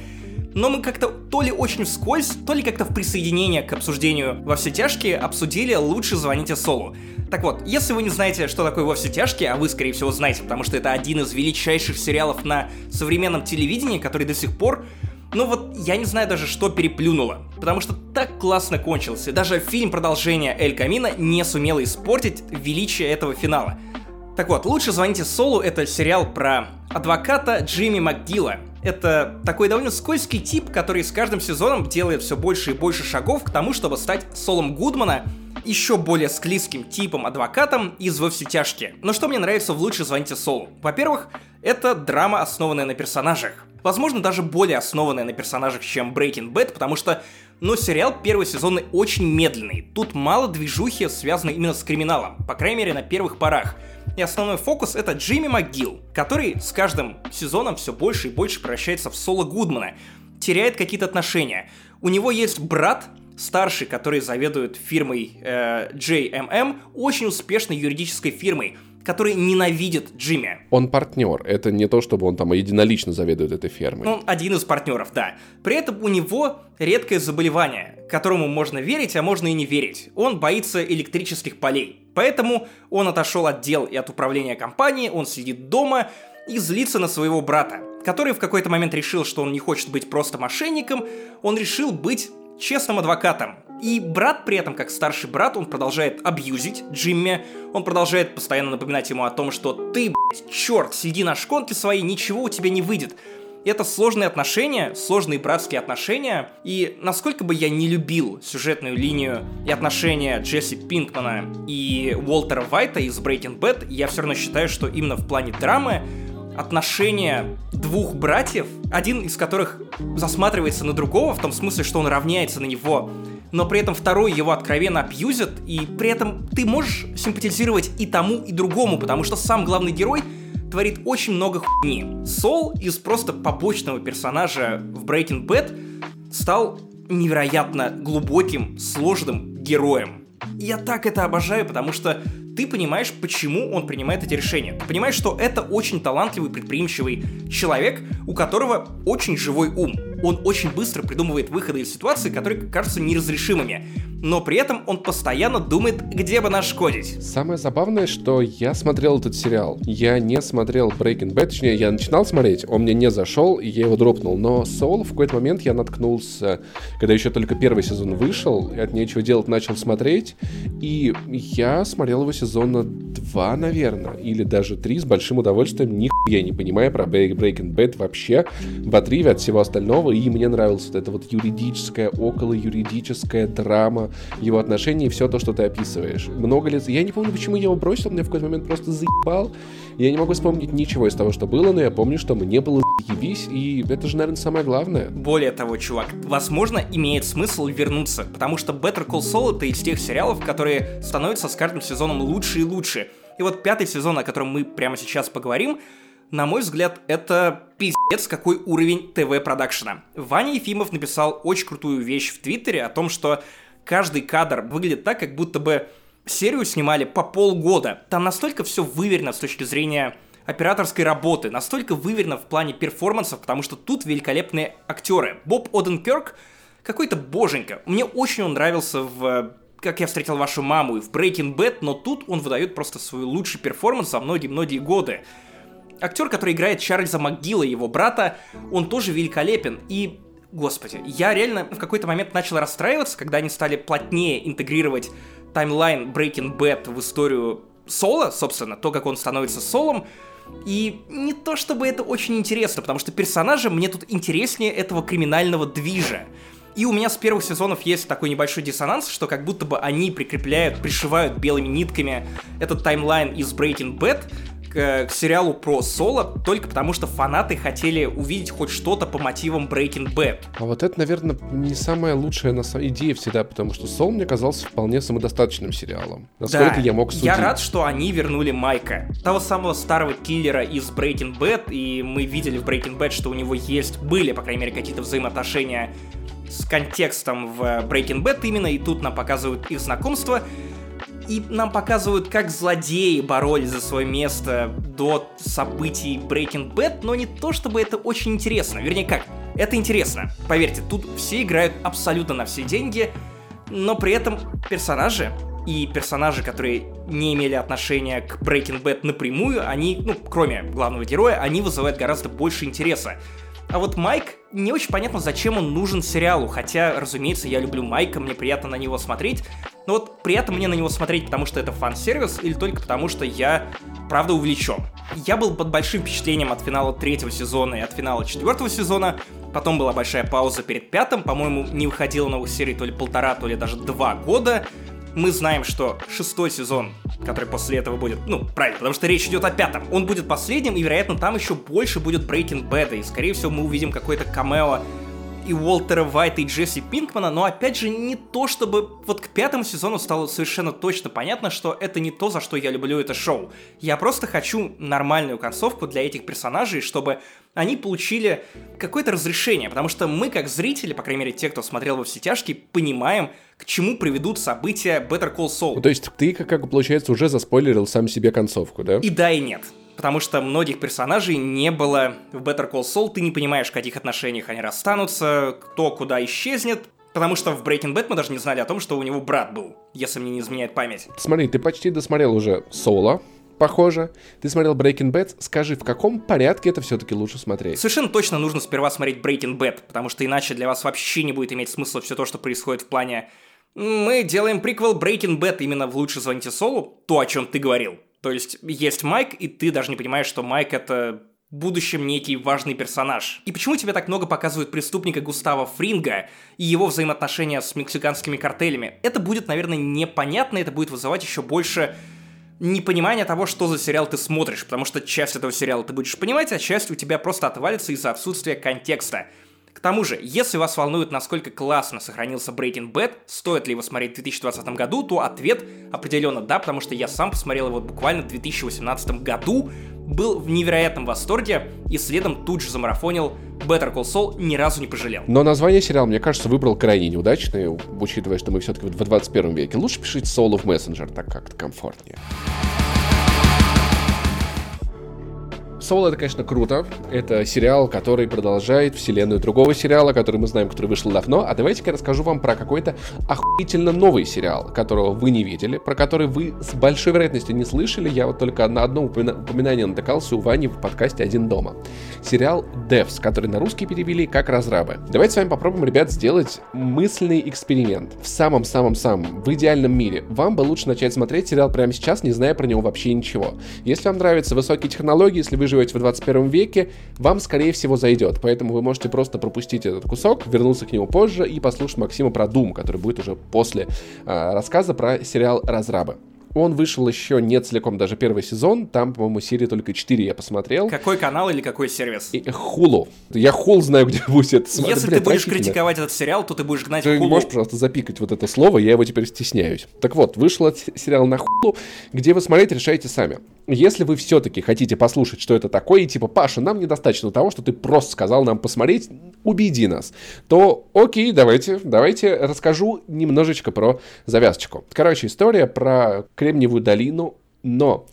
Но мы как-то то ли очень вскользь, то ли как-то в присоединение к обсуждению во все тяжкие обсудили «Лучше звоните Солу». Так вот, если вы не знаете, что такое «Во все тяжкие», а вы, скорее всего, знаете, потому что это один из величайших сериалов на современном телевидении, который до сих пор ну вот, я не знаю даже, что переплюнуло. Потому что так классно кончился. Даже фильм продолжения Эль Камина не сумел испортить величие этого финала. Так вот, лучше звоните Солу, это сериал про адвоката Джимми МакГилла. Это такой довольно скользкий тип, который с каждым сезоном делает все больше и больше шагов к тому, чтобы стать Солом Гудмана, еще более склизким типом адвокатом из «Во все тяжкие». Но что мне нравится в «Лучше звоните Солу»? Во-первых, это драма, основанная на персонажах. Возможно, даже более основанная на персонажах, чем Breaking Bad, потому что, ну, сериал первый сезонный очень медленный. Тут мало движухи, связанной именно с криминалом, по крайней мере, на первых порах. И основной фокус это Джимми МакГилл, который с каждым сезоном все больше и больше превращается в Соло Гудмана, теряет какие-то отношения. У него есть брат, старший, который заведует фирмой э, JMM, очень успешной юридической фирмой, который ненавидит Джимми. Он партнер. Это не то, чтобы он там единолично заведует этой фермой. Он один из партнеров, да. При этом у него редкое заболевание, которому можно верить, а можно и не верить. Он боится электрических полей. Поэтому он отошел от дел и от управления компанией, он сидит дома и злится на своего брата, который в какой-то момент решил, что он не хочет быть просто мошенником, он решил быть честным адвокатом. И брат при этом, как старший брат, он продолжает абьюзить Джимми, он продолжает постоянно напоминать ему о том, что ты, блядь, черт, сиди на шконке своей, ничего у тебя не выйдет. Это сложные отношения, сложные братские отношения, и насколько бы я не любил сюжетную линию и отношения Джесси Пинкмана и Уолтера Вайта из Breaking Bad, я все равно считаю, что именно в плане драмы отношения двух братьев, один из которых засматривается на другого, в том смысле, что он равняется на него, но при этом второй его откровенно абьюзит, и при этом ты можешь симпатизировать и тому, и другому, потому что сам главный герой творит очень много хуйни. Сол из просто побочного персонажа в Breaking Bad стал невероятно глубоким, сложным героем. Я так это обожаю, потому что ты понимаешь, почему он принимает эти решения. Ты понимаешь, что это очень талантливый, предприимчивый человек, у которого очень живой ум. Он очень быстро придумывает выходы из ситуаций, которые кажутся неразрешимыми. Но при этом он постоянно думает, где бы нашкодить. Самое забавное, что я смотрел этот сериал. Я не смотрел Breaking Bad, точнее, я начинал смотреть, он мне не зашел, и я его дропнул. Но Soul в какой-то момент я наткнулся, когда еще только первый сезон вышел, и от нечего делать начал смотреть, и я смотрел его сезона два, наверное, или даже три с большим удовольствием, нихуя не понимая про Breaking Bad вообще, в отрыве от всего остального, и мне нравилась вот эта вот юридическая, около юридическая драма, его отношения и все то, что ты описываешь. Много лет... Я не помню, почему я его бросил, меня в какой-то момент просто заебал. Я не могу вспомнить ничего из того, что было, но я помню, что мне было заебись, и это же, наверное, самое главное. Более того, чувак, возможно, имеет смысл вернуться, потому что Better Call Saul это из тех сериалов, которые становятся с каждым сезоном лучше и лучше. И вот пятый сезон, о котором мы прямо сейчас поговорим, На мой взгляд, это пиздец какой уровень ТВ-продакшена. Ваня Ефимов написал очень крутую вещь в Твиттере о том, что каждый кадр выглядит так, как будто бы серию снимали по полгода. Там настолько все выверено с точки зрения операторской работы, настолько выверено в плане перформансов, потому что тут великолепные актеры. Боб Оденкерк какой-то боженька. Мне очень он нравился в «Как я встретил вашу маму» и в Breaking Bad, но тут он выдает просто свой лучший перформанс за многие-многие годы. Актер, который играет Чарльза МcГилла, его брата, он тоже великолепен. И, господи, я реально в какой-то момент начал расстраиваться, когда они стали плотнее интегрировать таймлайн Breaking Bad в историю Соло, собственно, то, как он становится Солом, и не то чтобы это очень интересно, потому что персонажи мне тут интереснее этого криминального движа. И у меня с первых сезонов есть такой небольшой диссонанс, что как будто бы они прикрепляют, пришивают белыми нитками этот таймлайн из Breaking Bad к, к сериалу про Соло только потому, что фанаты хотели увидеть хоть что-то по мотивам Breaking Bad. А вот это, наверное, не самая лучшая на самом идея всегда, потому что Сол мне казался вполне самодостаточным сериалом. Насколько да, я мог судить. Я рад, что они вернули Майка, того самого старого киллера из Breaking Bad, и мы видели в Breaking Bad, что у него есть, были, по крайней мере, какие-то взаимоотношения с контекстом в Breaking Bad именно, и тут нам показывают их знакомство и нам показывают, как злодеи боролись за свое место до событий Breaking Bad, но не то чтобы это очень интересно. Вернее, как? Это интересно. Поверьте, тут все играют абсолютно на все деньги, но при этом персонажи и персонажи, которые не имели отношения к Breaking Bad напрямую, они, ну, кроме главного героя, они вызывают гораздо больше интереса. А вот Майк, не очень понятно, зачем он нужен сериалу, хотя, разумеется, я люблю Майка, мне приятно на него смотреть, но вот приятно мне на него смотреть, потому что это фан-сервис, или только потому, что я, правда, увлечен. Я был под большим впечатлением от финала третьего сезона и от финала четвертого сезона, потом была большая пауза перед пятым, по-моему, не выходило новых серий то ли полтора, то ли даже два года, мы знаем, что шестой сезон, который после этого будет, ну, правильно, потому что речь идет о пятом, он будет последним, и, вероятно, там еще больше будет Breaking Bad, и, скорее всего, мы увидим какой-то камео и Уолтера Вайта, и Джесси Пинкмана, но опять же не то, чтобы вот к пятому сезону стало совершенно точно понятно, что это не то, за что я люблю это шоу. Я просто хочу нормальную концовку для этих персонажей, чтобы они получили какое-то разрешение, потому что мы, как зрители, по крайней мере, те, кто смотрел во все тяжкие, понимаем, к чему приведут события Better Call Saul. Ну, то есть ты, как, как получается, уже заспойлерил сам себе концовку, да? И да, и нет потому что многих персонажей не было в Better Call Saul, ты не понимаешь, в каких отношениях они расстанутся, кто куда исчезнет, Потому что в Breaking Bad мы даже не знали о том, что у него брат был, если мне не изменяет память. Смотри, ты почти досмотрел уже Соло, похоже. Ты смотрел Breaking Bad. Скажи, в каком порядке это все-таки лучше смотреть? Совершенно точно нужно сперва смотреть Breaking Bad, потому что иначе для вас вообще не будет иметь смысла все то, что происходит в плане мы делаем приквел Breaking Bad именно в «Лучше звоните Солу», то, о чем ты говорил. То есть есть Майк, и ты даже не понимаешь, что Майк это в будущем некий важный персонаж. И почему тебе так много показывают преступника Густава Фринга и его взаимоотношения с мексиканскими картелями? Это будет, наверное, непонятно, это будет вызывать еще больше непонимания того, что за сериал ты смотришь, потому что часть этого сериала ты будешь понимать, а часть у тебя просто отвалится из-за отсутствия контекста. К тому же, если вас волнует, насколько классно сохранился Breaking Bad, стоит ли его смотреть в 2020 году, то ответ определенно да, потому что я сам посмотрел его буквально в 2018 году, был в невероятном восторге и следом тут же замарафонил Better Call Saul, ни разу не пожалел. Но название сериала, мне кажется, выбрал крайне неудачное, учитывая, что мы все-таки в 21 веке. Лучше пишите Soul of Messenger, так как-то комфортнее. Соло это, конечно, круто. Это сериал, который продолжает вселенную другого сериала, который мы знаем, который вышел давно. А давайте-ка я расскажу вам про какой-то охуительно новый сериал, которого вы не видели, про который вы с большой вероятностью не слышали. Я вот только на одно упоминание натыкался у Вани в подкасте «Один дома». Сериал Devs, который на русский перевели как «Разрабы». Давайте с вами попробуем, ребят, сделать мысленный эксперимент. В самом-самом-самом, в идеальном мире. Вам бы лучше начать смотреть сериал прямо сейчас, не зная про него вообще ничего. Если вам нравятся высокие технологии, если вы живете живете в 21 веке, вам, скорее всего, зайдет. Поэтому вы можете просто пропустить этот кусок, вернуться к нему позже и послушать Максима про Doom, который будет уже после э, рассказа про сериал «Разрабы». Он вышел еще не целиком, даже первый сезон. Там, по-моему, серии только 4 я посмотрел. Какой канал или какой сервис? И, Хулу. Я Хул знаю, где будет это смотреть. Если Блин, ты будешь критиковать этот сериал, то ты будешь гнать ты Хулу. можешь, пожалуйста, запикать вот это слово, я его теперь стесняюсь. Так вот, вышел сериал на Хулу, где вы смотреть решаете сами. если вы все-таки хотите послушать, что это такое, и типа, Паша, нам недостаточно того, что ты просто сказал нам посмотреть, убеди нас, то окей, давайте, давайте расскажу немножечко про завязочку. Короче, история про Кремниевую долину, но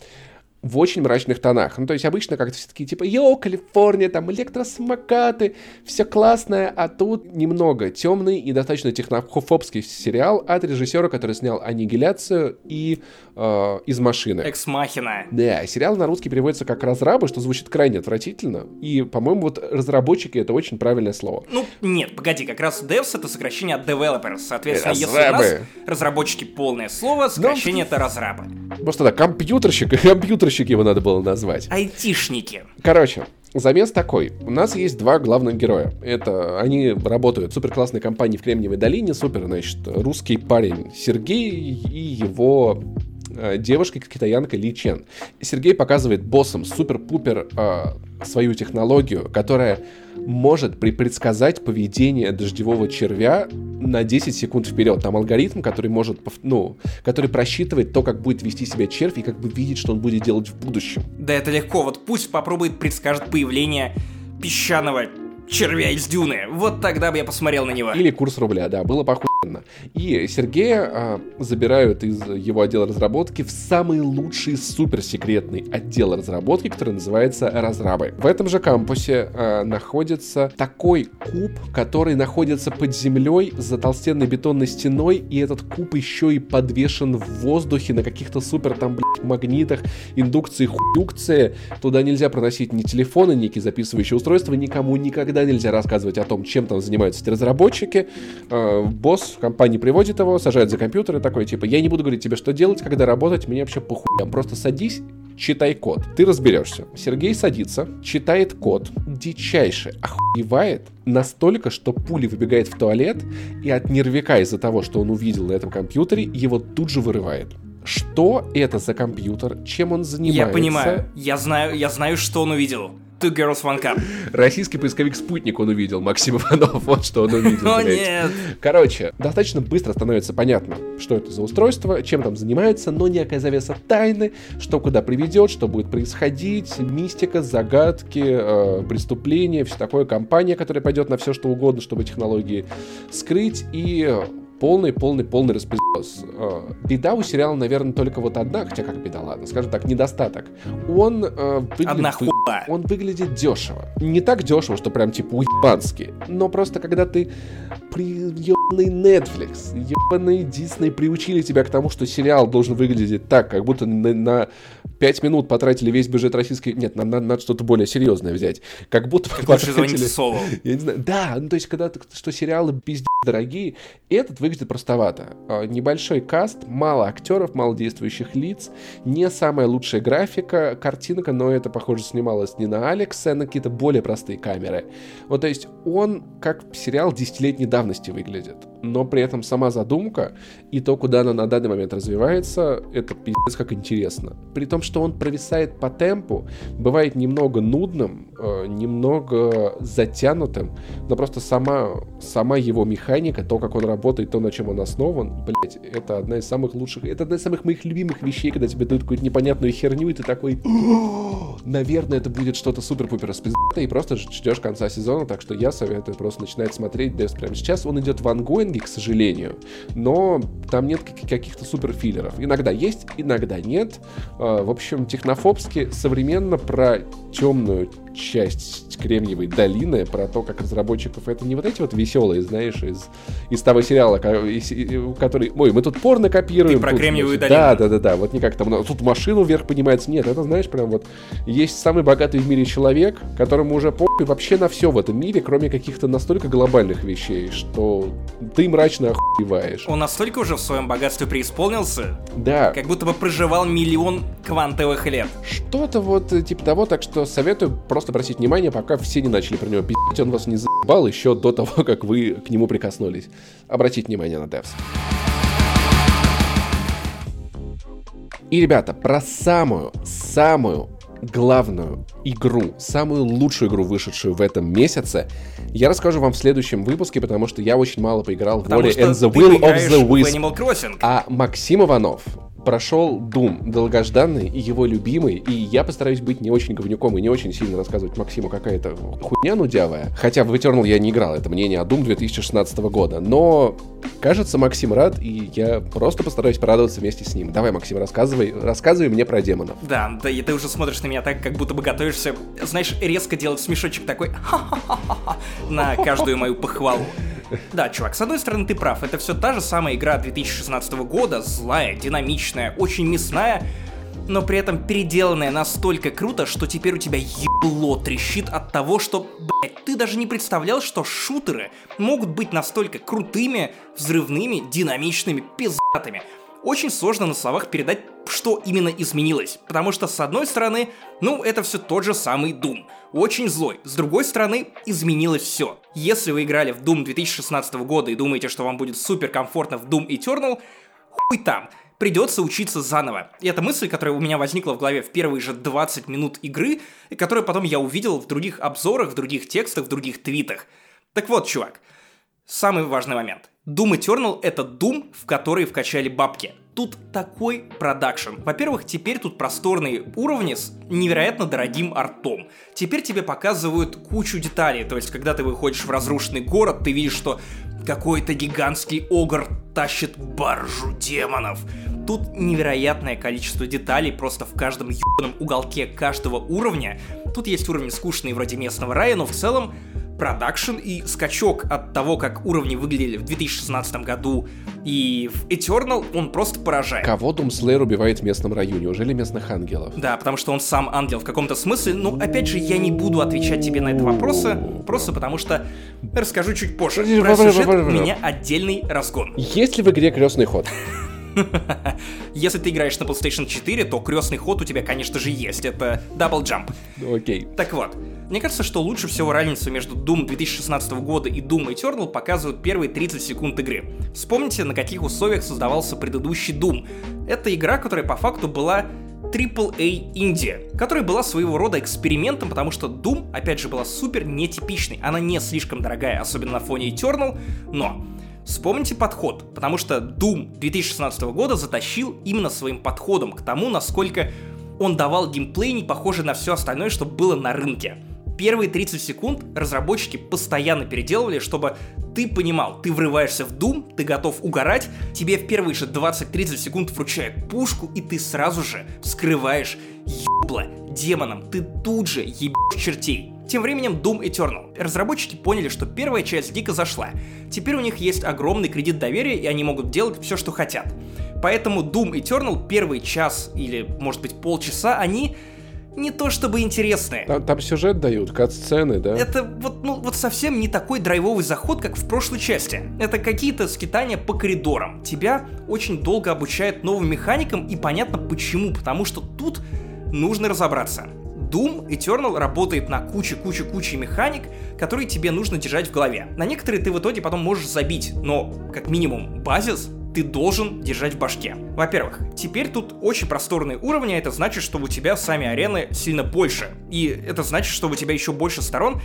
в очень мрачных тонах. Ну, то есть обычно как-то все таки типа, йоу, Калифорния, там электросамокаты, все классное, а тут немного темный и достаточно технофобский сериал от режиссера, который снял «Аннигиляцию» и э, «Из машины». Экс-махина. Да, сериал на русский переводится как «Разрабы», что звучит крайне отвратительно. И, по-моему, вот разработчики — это очень правильное слово. Ну, нет, погоди, как раз devs — это сокращение от developers. Соответственно, разрабы. если у нас разработчики полное слово, сокращение Но... это разрабы. Просто да, компьютерщик, компьютерщик его надо было назвать. Айтишники. Короче, Замес такой. У нас есть два главных героя. Это они работают в супер классной компании в Кремниевой долине. Супер, значит, русский парень Сергей и его девушкой, китаянка Ли Чен. Сергей показывает боссам супер-пупер э, свою технологию, которая может предсказать поведение дождевого червя на 10 секунд вперед. Там алгоритм, который может, ну, который просчитывает то, как будет вести себя червь и как бы видит, что он будет делать в будущем. Да это легко, вот пусть попробует предскажет появление песчаного червя из дюны. Вот тогда бы я посмотрел на него. Или курс рубля, да, было похуенно. И Сергея а, забирают из его отдела разработки в самый лучший суперсекретный отдел разработки, который называется Разрабы. В этом же кампусе а, находится такой куб, который находится под землей за толстенной бетонной стеной, и этот куб еще и подвешен в воздухе на каких-то супер там, блядь, магнитах, индукции, хуюкции. Туда нельзя проносить ни телефоны, ни записывающие устройства, никому никогда нельзя рассказывать о том, чем там занимаются эти разработчики. Э, босс компании приводит его, сажает за компьютер и такой, типа, я не буду говорить тебе, что делать, когда работать, мне вообще похуй. Просто садись, читай код. Ты разберешься. Сергей садится, читает код, дичайше охуевает настолько, что пули выбегает в туалет и от нервика из-за того, что он увидел на этом компьютере, его тут же вырывает что это за компьютер, чем он занимается. Я понимаю, я знаю, я знаю, что он увидел. Two Girls One Cup. Российский поисковик «Спутник» он увидел, Максим Иванов, вот что он увидел. О, нет! Короче, достаточно быстро становится понятно, что это за устройство, чем там занимается, но некая завеса тайны, что куда приведет, что будет происходить, мистика, загадки, э, преступления, все такое, компания, которая пойдет на все, что угодно, чтобы технологии скрыть, и полный, полный, полный распиздос. Э, беда у сериала, наверное, только вот одна, хотя как беда, ладно, скажем так, недостаток. Он э, выглядит, одна хуба. он выглядит дешево. Не так дешево, что прям типа уебанский, но просто когда ты приебанный Netflix, ебаный Disney приучили тебя к тому, что сериал должен выглядеть так, как будто на, на 5 минут потратили весь бюджет российской... Нет, нам надо, надо что-то более серьезное взять. Как будто как потратили... Я не знаю. Да, ну то есть когда что сериалы пиздец дорогие, этот выглядит простовато. А, небольшой каст, мало актеров, мало действующих лиц, не самая лучшая графика, картинка, но это, похоже, снималось не на Алекса, а на какие-то более простые камеры. Вот, то есть он как сериал десятилетней давности выглядит, но при этом сама задумка и то, куда она на данный момент развивается, это пиздец как интересно. При том, что он провисает по темпу, бывает немного нудным, э, немного затянутым, но просто сама, сама его механика, то, как он работает, то, на чем он основан, блять, это одна из самых лучших, это одна из самых моих любимых вещей, когда тебе дают какую-то непонятную херню, и ты такой, наверное, это будет что-то супер-пупер спиздатое, и просто ждешь конца сезона, так что я советую просто начинать смотреть Devs прямо сейчас. Он идет в ангоинге, к сожалению, но там нет каких-то супер филлеров. Иногда есть, иногда нет. А, в общем, технофобски современно про темную часть Кремниевой долины, про то, как разработчиков это не вот эти вот веселые, знаешь, из, из того сериала, который... Ой, мы тут порно копируем. Ты про тут, Кремниевую значит, долину. Да, да, да, да. Вот не как там, тут машину вверх поднимается. Нет, это, знаешь, прям вот есть самый богатый в мире человек, которому уже похуй вообще на все в этом мире, кроме каких-то настолько глобальных вещей, что ты мрачно охуеваешь. Он настолько уже в своем богатстве преисполнился? Да. Как будто бы проживал миллион квантовых лет. Что-то вот э, типа того, так что советую просто обратить внимание, пока все не начали про него пиздить, он вас не заебал еще до того, как вы к нему прикоснулись. Обратите внимание на Devs. И, ребята, про самую, самую главную игру, самую лучшую игру, вышедшую в этом месяце, я расскажу вам в следующем выпуске, потому что я очень мало поиграл в Ori and the Will of the Wisp. А Максим Иванов прошел Doom, долгожданный и его любимый, и я постараюсь быть не очень говнюком и не очень сильно рассказывать Максиму какая-то хуйня нудявая. Хотя в Eternal я не играл, это мнение о Doom 2016 года. Но, кажется, Максим рад, и я просто постараюсь порадоваться вместе с ним. Давай, Максим, рассказывай, рассказывай мне про демонов. Да, да, и ты уже смотришь на меня так, как будто бы готовишься, знаешь, резко делать смешочек такой на каждую мою похвалу. Да, чувак, с одной стороны ты прав, это все та же самая игра 2016 года, злая, динамичная, очень мясная, но при этом переделанная настолько круто, что теперь у тебя ебло трещит от того, что, блядь, ты даже не представлял, что шутеры могут быть настолько крутыми, взрывными, динамичными, пиздатыми. Очень сложно на словах передать, что именно изменилось, потому что, с одной стороны, ну, это все тот же самый Doom — очень злой. С другой стороны, изменилось все. Если вы играли в Doom 2016 года и думаете, что вам будет супер комфортно в Doom Eternal, хуй там. Придется учиться заново. И это мысль, которая у меня возникла в голове в первые же 20 минут игры, и которую потом я увидел в других обзорах, в других текстах, в других твитах. Так вот, чувак, самый важный момент. Doom Eternal — это Doom, в который вкачали бабки тут такой продакшн. Во-первых, теперь тут просторные уровни с невероятно дорогим артом. Теперь тебе показывают кучу деталей, то есть когда ты выходишь в разрушенный город, ты видишь, что какой-то гигантский огр тащит баржу демонов. Тут невероятное количество деталей просто в каждом ебаном уголке каждого уровня. Тут есть уровни скучные вроде местного рая, но в целом продакшн и скачок от того, как уровни выглядели в 2016 году и в Eternal, он просто поражает. Кого Думслейер убивает в местном районе? Неужели местных ангелов? Да, потому что он сам ангел в каком-то смысле. Но, опять же, я не буду отвечать тебе на этот вопрос, просто потому что расскажу чуть позже. Про сюжет у меня отдельный разгон. Есть ли в игре крестный ход? Если ты играешь на PlayStation 4, то крестный ход у тебя, конечно же, есть. Это Double Jump. Окей. Так вот, мне кажется, что лучше всего разницу между Doom 2016 года и Doom Eternal показывают первые 30 секунд игры. Вспомните, на каких условиях создавался предыдущий Doom. Это игра, которая по факту была AAA Индия, которая была своего рода экспериментом, потому что Doom, опять же, была супер нетипичной. Она не слишком дорогая, особенно на фоне Eternal, но Вспомните подход, потому что Doom 2016 года затащил именно своим подходом к тому, насколько он давал геймплей не похожий на все остальное, что было на рынке. Первые 30 секунд разработчики постоянно переделывали, чтобы ты понимал, ты врываешься в Doom, ты готов угорать, тебе в первые же 20-30 секунд вручают пушку, и ты сразу же вскрываешь ебло демоном, ты тут же ебешь чертей. Тем временем Doom Eternal. Разработчики поняли, что первая часть дико зашла. Теперь у них есть огромный кредит доверия, и они могут делать все, что хотят. Поэтому Doom Eternal первый час или, может быть, полчаса, они не то чтобы интересные. Там, там сюжет дают, кат-сцены, да? Это вот, ну, вот совсем не такой драйвовый заход, как в прошлой части. Это какие-то скитания по коридорам. Тебя очень долго обучают новым механикам, и понятно почему, потому что тут нужно разобраться. Doom Eternal работает на куче-куче-куче механик, которые тебе нужно держать в голове. На некоторые ты в итоге потом можешь забить, но, как минимум, базис ты должен держать в башке. Во-первых, теперь тут очень просторные уровни, это значит, что у тебя сами арены сильно больше. И это значит, что у тебя еще больше сторон,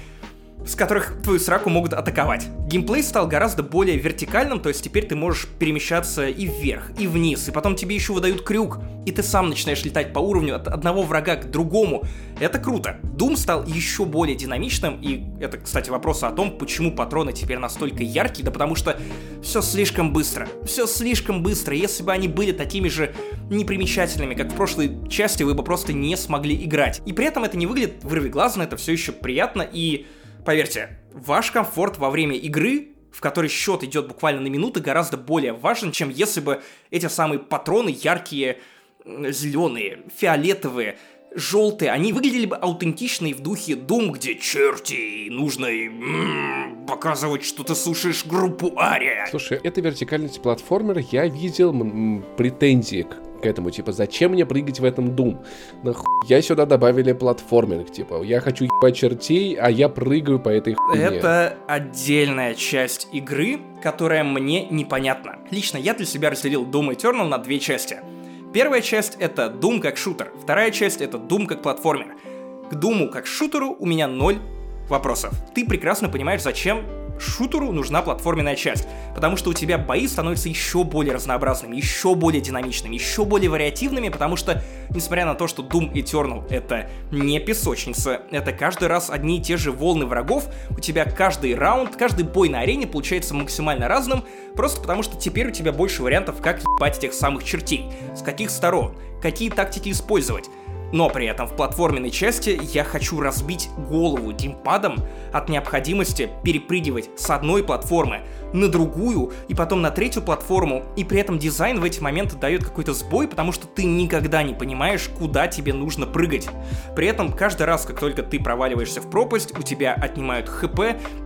с которых твою сраку могут атаковать. Геймплей стал гораздо более вертикальным, то есть теперь ты можешь перемещаться и вверх, и вниз, и потом тебе еще выдают крюк, и ты сам начинаешь летать по уровню от одного врага к другому. Это круто. Doom стал еще более динамичным, и это, кстати, вопрос о том, почему патроны теперь настолько яркие, да потому что все слишком быстро. Все слишком быстро. Если бы они были такими же непримечательными, как в прошлой части, вы бы просто не смогли играть. И при этом это не выглядит вырвиглазно, это все еще приятно, и Поверьте, ваш комфорт во время игры в которой счет идет буквально на минуты, гораздо более важен, чем если бы эти самые патроны яркие, зеленые, фиолетовые, желтые, они выглядели бы аутентично и в духе Doom, где черти, нужно м-м, показывать, что ты слушаешь группу Ария. Слушай, это вертикальный платформер, я видел м- претензии к к этому, типа, зачем мне прыгать в этом Doom? Нахуй я сюда добавили платформинг, типа, я хочу ебать чертей, а я прыгаю по этой хуйне. Это отдельная часть игры, которая мне непонятна. Лично я для себя разделил Doom Eternal на две части. Первая часть — это Doom как шутер, вторая часть — это Doom как платформер. К Думу как шутеру у меня ноль вопросов. Ты прекрасно понимаешь, зачем шутеру нужна платформенная часть, потому что у тебя бои становятся еще более разнообразными, еще более динамичными, еще более вариативными, потому что, несмотря на то, что Doom Eternal это не песочница, это каждый раз одни и те же волны врагов, у тебя каждый раунд, каждый бой на арене получается максимально разным, просто потому что теперь у тебя больше вариантов, как ебать тех самых чертей, с каких сторон, какие тактики использовать. Но при этом в платформенной части я хочу разбить голову геймпадом от необходимости перепрыгивать с одной платформы на другую и потом на третью платформу, и при этом дизайн в эти моменты дает какой-то сбой, потому что ты никогда не понимаешь, куда тебе нужно прыгать. При этом каждый раз, как только ты проваливаешься в пропасть, у тебя отнимают хп,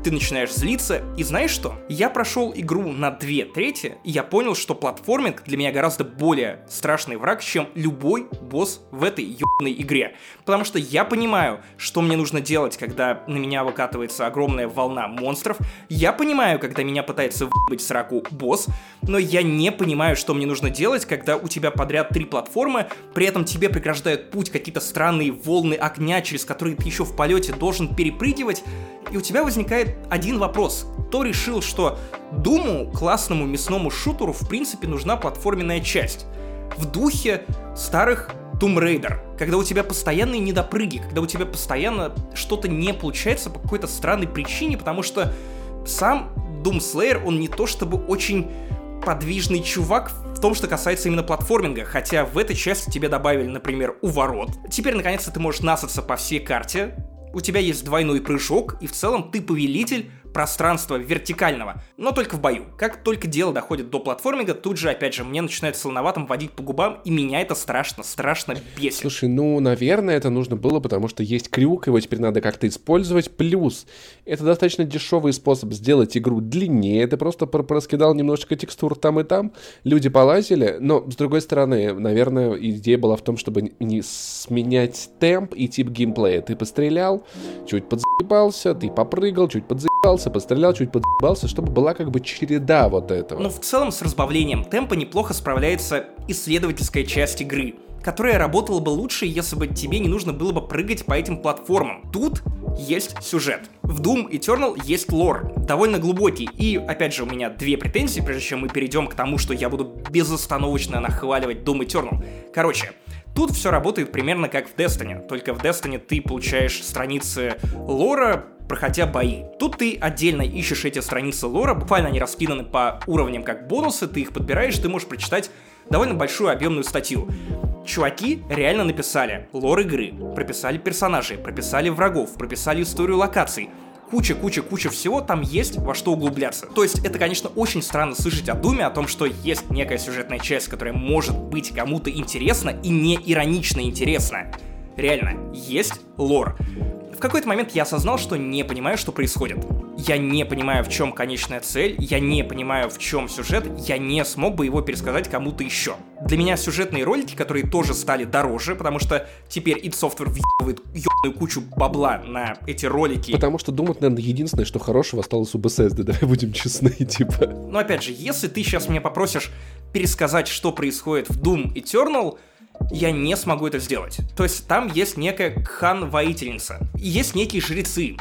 ты начинаешь злиться, и знаешь что? Я прошел игру на две трети, и я понял, что платформинг для меня гораздо более страшный враг, чем любой босс в этой ё игре. Потому что я понимаю, что мне нужно делать, когда на меня выкатывается огромная волна монстров. Я понимаю, когда меня пытается выебать сраку босс. Но я не понимаю, что мне нужно делать, когда у тебя подряд три платформы, при этом тебе преграждают путь какие-то странные волны огня, через которые ты еще в полете должен перепрыгивать. И у тебя возникает один вопрос. Кто решил, что Думу, классному мясному шутеру, в принципе, нужна платформенная часть? В духе старых Tomb Raider, когда у тебя постоянные недопрыги, когда у тебя постоянно что-то не получается по какой-то странной причине, потому что сам Doom Slayer, он не то чтобы очень подвижный чувак в том, что касается именно платформинга, хотя в этой части тебе добавили, например, уворот. Теперь, наконец-то, ты можешь насаться по всей карте, у тебя есть двойной прыжок, и в целом ты повелитель пространства вертикального, но только в бою. Как только дело доходит до платформинга, тут же, опять же, мне начинает солоноватым водить по губам, и меня это страшно, страшно бесит. Слушай, ну, наверное, это нужно было, потому что есть крюк, его теперь надо как-то использовать. Плюс, это достаточно дешевый способ сделать игру длиннее. Ты просто проскидал немножечко текстур там и там, люди полазили, но, с другой стороны, наверное, идея была в том, чтобы не сменять темп и тип геймплея. Ты пострелял, чуть подзаебался, ты попрыгал, чуть подзаебался, подъебался, пострелял, чуть подъебался, чтобы была как бы череда вот этого. Но в целом с разбавлением темпа неплохо справляется исследовательская часть игры которая работала бы лучше, если бы тебе не нужно было бы прыгать по этим платформам. Тут есть сюжет. В Doom Eternal есть лор, довольно глубокий. И, опять же, у меня две претензии, прежде чем мы перейдем к тому, что я буду безостановочно нахваливать Doom Eternal. Короче, Тут все работает примерно как в Destiny, только в Destiny ты получаешь страницы лора, проходя бои. Тут ты отдельно ищешь эти страницы лора, буквально они раскиданы по уровням как бонусы, ты их подбираешь, ты можешь прочитать довольно большую объемную статью. Чуваки реально написали лор игры, прописали персонажей, прописали врагов, прописали историю локаций, куча-куча-куча всего, там есть во что углубляться. То есть это, конечно, очень странно слышать о Думе, о том, что есть некая сюжетная часть, которая может быть кому-то интересна и не иронично интересна. Реально, есть лор. В какой-то момент я осознал, что не понимаю, что происходит. Я не понимаю, в чем конечная цель, я не понимаю, в чем сюжет, я не смог бы его пересказать кому-то еще. Для меня сюжетные ролики, которые тоже стали дороже, потому что теперь id Software въебывает ебаную кучу бабла на эти ролики. Потому что думать, наверное, единственное, что хорошего осталось у Bethesda, давай будем честны, типа. Но опять же, если ты сейчас меня попросишь пересказать, что происходит в Doom Eternal, я не смогу это сделать. То есть там есть некая кхан-воительница, есть некие жрецы,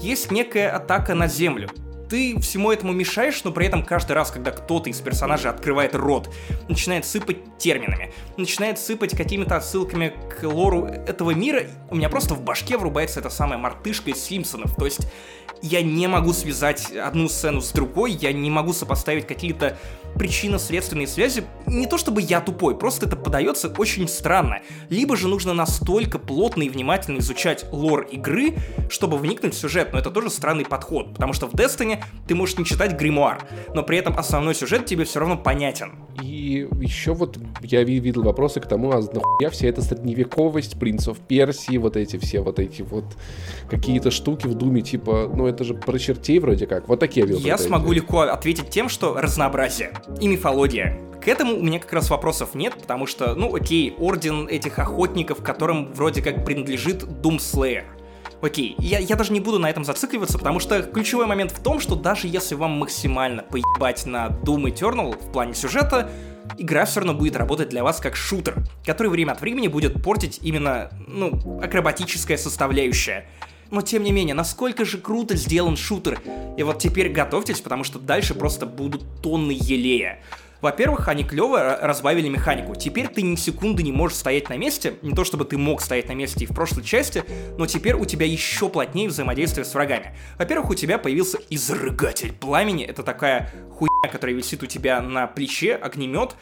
есть некая атака на землю. Ты всему этому мешаешь, но при этом каждый раз, когда кто-то из персонажей открывает рот, начинает сыпать терминами, начинает сыпать какими-то отсылками к лору этого мира, у меня просто в башке врубается эта самая мартышка из Симпсонов. То есть я не могу связать одну сцену с другой, я не могу сопоставить какие-то причинно-следственные связи. Не то чтобы я тупой, просто это подается очень странно. Либо же нужно настолько плотно и внимательно изучать лор игры, чтобы вникнуть в сюжет, но это тоже странный подход, потому что в Destiny ты можешь не читать гримуар, но при этом основной сюжет тебе все равно понятен. И еще вот я видел вопросы к тому, а нахуя вся эта средневековость, принцев Персии, вот эти все вот эти вот какие-то штуки в Думе, типа, ну это же про чертей вроде как. Вот такие я Я смогу легко ответить тем, что разнообразие и мифология. К этому у меня как раз вопросов нет, потому что, ну окей, орден этих охотников, которым вроде как принадлежит Slayer. Окей, я, я даже не буду на этом зацикливаться, потому что ключевой момент в том, что даже если вам максимально поебать на Doom Eternal в плане сюжета, игра все равно будет работать для вас как шутер, который время от времени будет портить именно, ну, акробатическая составляющая. Но тем не менее, насколько же круто сделан шутер. И вот теперь готовьтесь, потому что дальше просто будут тонны елея. Во-первых, они клево разбавили механику. Теперь ты ни секунды не можешь стоять на месте. Не то чтобы ты мог стоять на месте и в прошлой части, но теперь у тебя еще плотнее взаимодействие с врагами. Во-первых, у тебя появился изрыгатель пламени. Это такая хуйня, которая висит у тебя на плече, огнемет.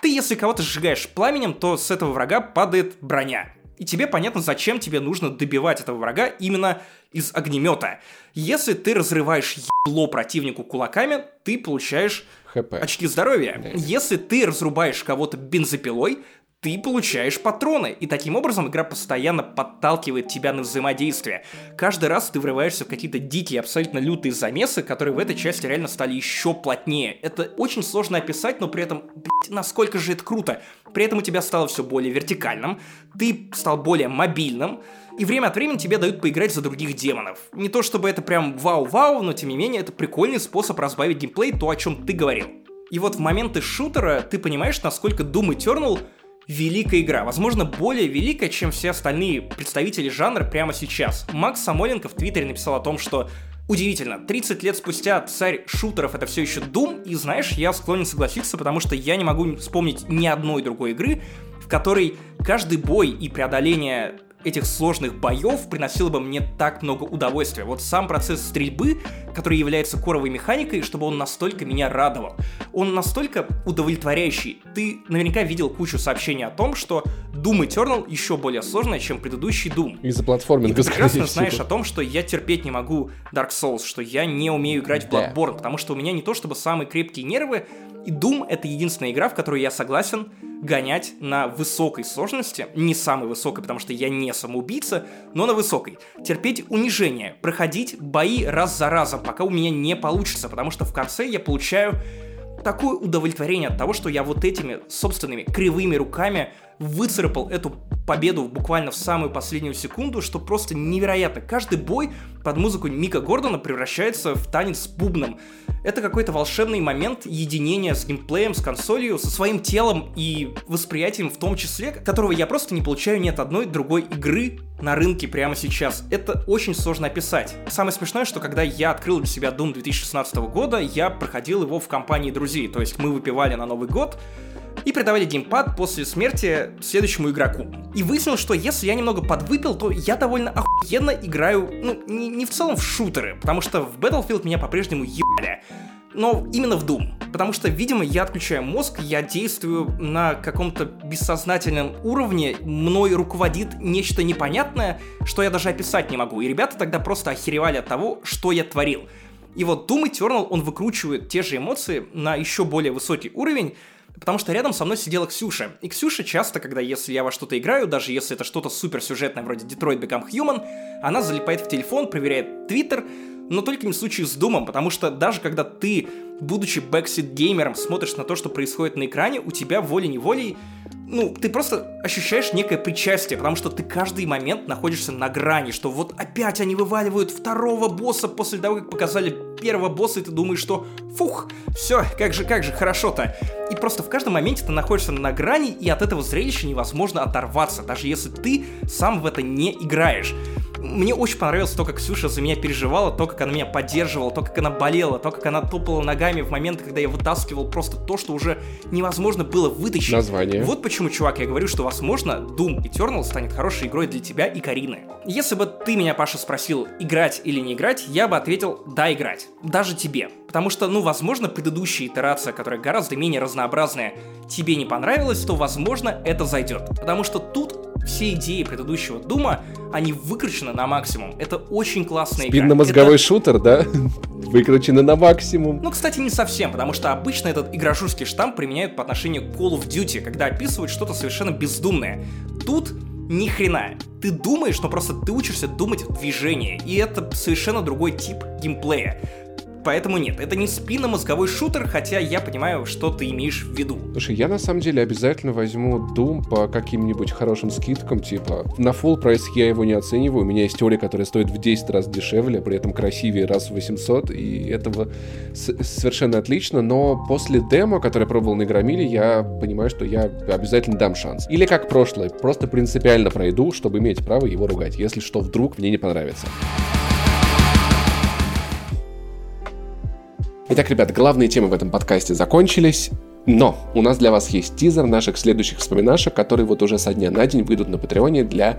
Ты, если кого-то сжигаешь пламенем, то с этого врага падает броня. И тебе понятно, зачем тебе нужно добивать этого врага именно из огнемета. Если ты разрываешь ебло противнику кулаками, ты получаешь ХП. Очки здоровья. Да. Если ты разрубаешь кого-то бензопилой, ты получаешь патроны. И таким образом игра постоянно подталкивает тебя на взаимодействие. Каждый раз ты врываешься в какие-то дикие, абсолютно лютые замесы, которые в этой части реально стали еще плотнее. Это очень сложно описать, но при этом, блядь, насколько же это круто. При этом у тебя стало все более вертикальным, ты стал более мобильным, и время от времени тебе дают поиграть за других демонов. Не то чтобы это прям вау-вау, но тем не менее это прикольный способ разбавить геймплей, то, о чем ты говорил. И вот в моменты шутера ты понимаешь, насколько Doom Eternal великая игра. Возможно, более великая, чем все остальные представители жанра прямо сейчас. Макс Самойленко в Твиттере написал о том, что Удивительно, 30 лет спустя царь шутеров это все еще Doom, и знаешь, я склонен согласиться, потому что я не могу вспомнить ни одной другой игры, в которой каждый бой и преодоление этих сложных боев приносило бы мне так много удовольствия. Вот сам процесс стрельбы, который является коровой механикой, чтобы он настолько меня радовал. Он настолько удовлетворяющий. Ты наверняка видел кучу сообщений о том, что Doom Eternal еще более сложная, чем предыдущий Doom. Из-за платформинга, И ты прекрасно знаешь о том, что я терпеть не могу Dark Souls, что я не умею играть в Bloodborne, потому что у меня не то чтобы самые крепкие нервы, и Doom — это единственная игра, в которую я согласен гонять на высокой сложности, не самой высокой, потому что я не самоубийца, но на высокой. Терпеть унижение, проходить бои раз за разом, пока у меня не получится, потому что в конце я получаю такое удовлетворение от того, что я вот этими собственными кривыми руками выцарапал эту победу буквально в самую последнюю секунду, что просто невероятно. Каждый бой под музыку Мика Гордона превращается в танец с бубном. Это какой-то волшебный момент единения с геймплеем, с консолью, со своим телом и восприятием в том числе, которого я просто не получаю ни от одной другой игры на рынке прямо сейчас. Это очень сложно описать. Самое смешное, что когда я открыл для себя Doom 2016 года, я проходил его в компании друзей. То есть мы выпивали на Новый год, и передавали геймпад после смерти следующему игроку. И выяснилось, что если я немного подвыпил, то я довольно охуенно играю, ну, не, не в целом в шутеры, потому что в Battlefield меня по-прежнему ебали но именно в Doom. Потому что, видимо, я отключаю мозг, я действую на каком-то бессознательном уровне, мной руководит нечто непонятное, что я даже описать не могу. И ребята тогда просто охеревали от того, что я творил. И вот Doom Eternal, он выкручивает те же эмоции на еще более высокий уровень, потому что рядом со мной сидела Ксюша. И Ксюша часто, когда если я во что-то играю, даже если это что-то суперсюжетное вроде Detroit Become Human, она залипает в телефон, проверяет Твиттер, но только не в случае с Думом, потому что даже когда ты, будучи backseat геймером, смотришь на то, что происходит на экране, у тебя волей-неволей ну, ты просто ощущаешь некое причастие, потому что ты каждый момент находишься на грани, что вот опять они вываливают второго босса после того, как показали первого босса, и ты думаешь, что фух, все, как же, как же хорошо-то. И просто в каждом моменте ты находишься на грани, и от этого зрелища невозможно оторваться, даже если ты сам в это не играешь. Мне очень понравилось то, как Ксюша за меня переживала, то, как она меня поддерживала, то, как она болела, то, как она топала ногами в момент, когда я вытаскивал просто то, что уже невозможно было вытащить. Название. Вот почему, чувак, я говорю, что, возможно, Doom Eternal станет хорошей игрой для тебя и Карины. Если бы ты меня, Паша, спросил, играть или не играть, я бы ответил, да, играть. Даже тебе. Потому что, ну, возможно, предыдущая итерация, которая гораздо менее разнообразная, тебе не понравилась, то, возможно, это зайдет. Потому что тут все идеи предыдущего Дума, они выкручены на максимум. Это очень классная игра. Спинномозговой это... шутер, да? Выкручены на максимум. Ну, кстати, не совсем, потому что обычно этот игрожурский штамп применяют по отношению к Call of Duty, когда описывают что-то совершенно бездумное. Тут ни хрена. Ты думаешь, но просто ты учишься думать в движении, и это совершенно другой тип геймплея поэтому нет, это не спинномозговой шутер, хотя я понимаю, что ты имеешь в виду. Слушай, я на самом деле обязательно возьму Doom по каким-нибудь хорошим скидкам, типа на full прайс я его не оцениваю, у меня есть теория, которая стоит в 10 раз дешевле, при этом красивее раз в 800, и этого совершенно отлично, но после демо, которое я пробовал на Игромиле, я понимаю, что я обязательно дам шанс. Или как прошлое, просто принципиально пройду, чтобы иметь право его ругать, если что вдруг мне не понравится. Итак, ребят, главные темы в этом подкасте закончились. Но у нас для вас есть тизер наших следующих вспоминашек, которые вот уже со дня на день выйдут на Патреоне для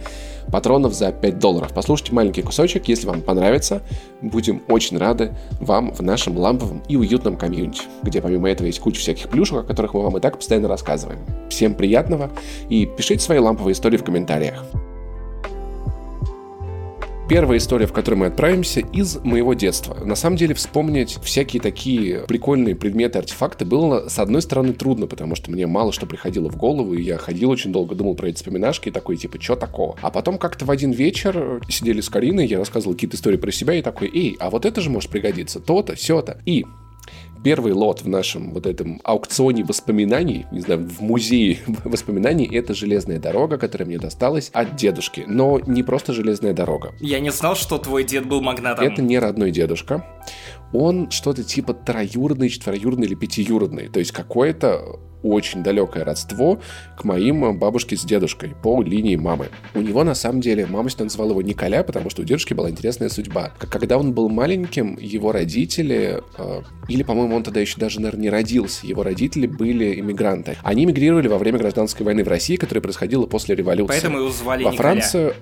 патронов за 5 долларов. Послушайте маленький кусочек, если вам понравится. Будем очень рады вам в нашем ламповом и уютном комьюнити, где помимо этого есть куча всяких плюшек, о которых мы вам и так постоянно рассказываем. Всем приятного и пишите свои ламповые истории в комментариях. Первая история, в которой мы отправимся, из моего детства. На самом деле вспомнить всякие такие прикольные предметы, артефакты было, с одной стороны, трудно, потому что мне мало что приходило в голову, и я ходил очень долго, думал про эти вспоминашки, и такой, типа, что такого? А потом как-то в один вечер сидели с Кариной, я рассказывал какие-то истории про себя, и такой, эй, а вот это же может пригодиться, то-то, все-то. И Первый лот в нашем вот этом аукционе воспоминаний, не знаю, в музее воспоминаний, это железная дорога, которая мне досталась от дедушки. Но не просто железная дорога. Я не знал, что твой дед был магнатом. Это не родной дедушка. Он что-то типа троюродный, четвероюродный или пятиюродный. То есть какое-то очень далекое родство к моим бабушке с дедушкой по линии мамы. У него, на самом деле, мама всегда называла его Николя, потому что у дедушки была интересная судьба. Когда он был маленьким, его родители, э, или, по-моему, он тогда еще даже, наверное, не родился, его родители были иммигранты. Они мигрировали во время гражданской войны в России, которая происходила после революции. Поэтому его звали Во Николя. Францию...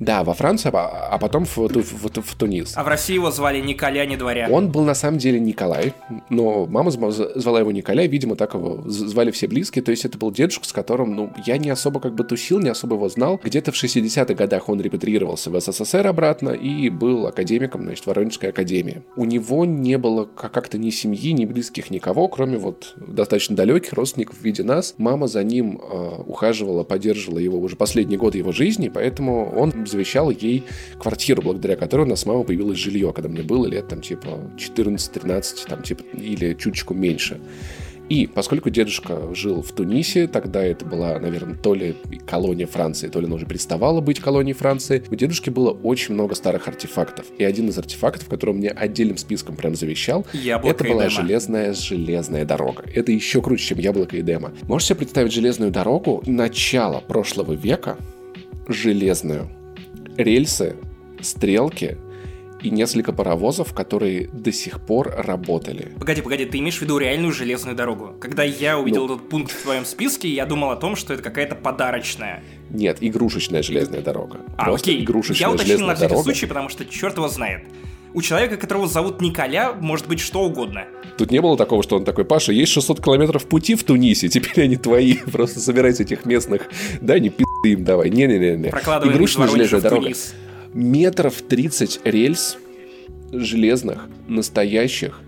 Да, во Франции, а, а потом в, в, в, в Тунис. А в России его звали Николя, не дворя. Он был на самом деле Николай, но мама звала его Николя, видимо, так его звали все близкие. То есть это был дедушка, с которым, ну, я не особо как бы тусил, не особо его знал. Где-то в 60-х годах он репатриировался в СССР обратно и был академиком, значит, Воронежской академии. У него не было как-то ни семьи, ни близких, никого, кроме вот достаточно далеких родственников в виде нас. Мама за ним э, ухаживала, поддерживала его уже последний год его жизни, поэтому он завещал ей квартиру, благодаря которой у нас с мамой появилось жилье, когда мне было лет там типа 14-13, там типа или чуточку меньше. И поскольку дедушка жил в Тунисе, тогда это была, наверное, то ли колония Франции, то ли она уже переставала быть колонией Франции, у дедушки было очень много старых артефактов. И один из артефактов, который мне отдельным списком прям завещал, Яблоко это была Эдема. железная железная дорога. Это еще круче, чем яблоко и демо. Можете себе представить железную дорогу начала прошлого века, железную, рельсы, стрелки и несколько паровозов, которые до сих пор работали. Погоди, погоди, ты имеешь в виду реальную железную дорогу? Когда я увидел Ну. этот пункт в твоем списке, я думал о том, что это какая-то подарочная. Нет, игрушечная железная дорога. А, Просто окей. игрушечная Я уточнил железная на всякий дорога. случай, потому что черт его знает. У человека, которого зовут Николя, может быть что угодно. Тут не было такого, что он такой, Паша, есть 600 километров пути в Тунисе, теперь они твои, просто собирайте этих местных, да, не пи*** им давай, не-не-не. Прокладываем из Игрушечная Воронежа железная в дорога. Тунис. Метров 30 рельс железных, настоящих,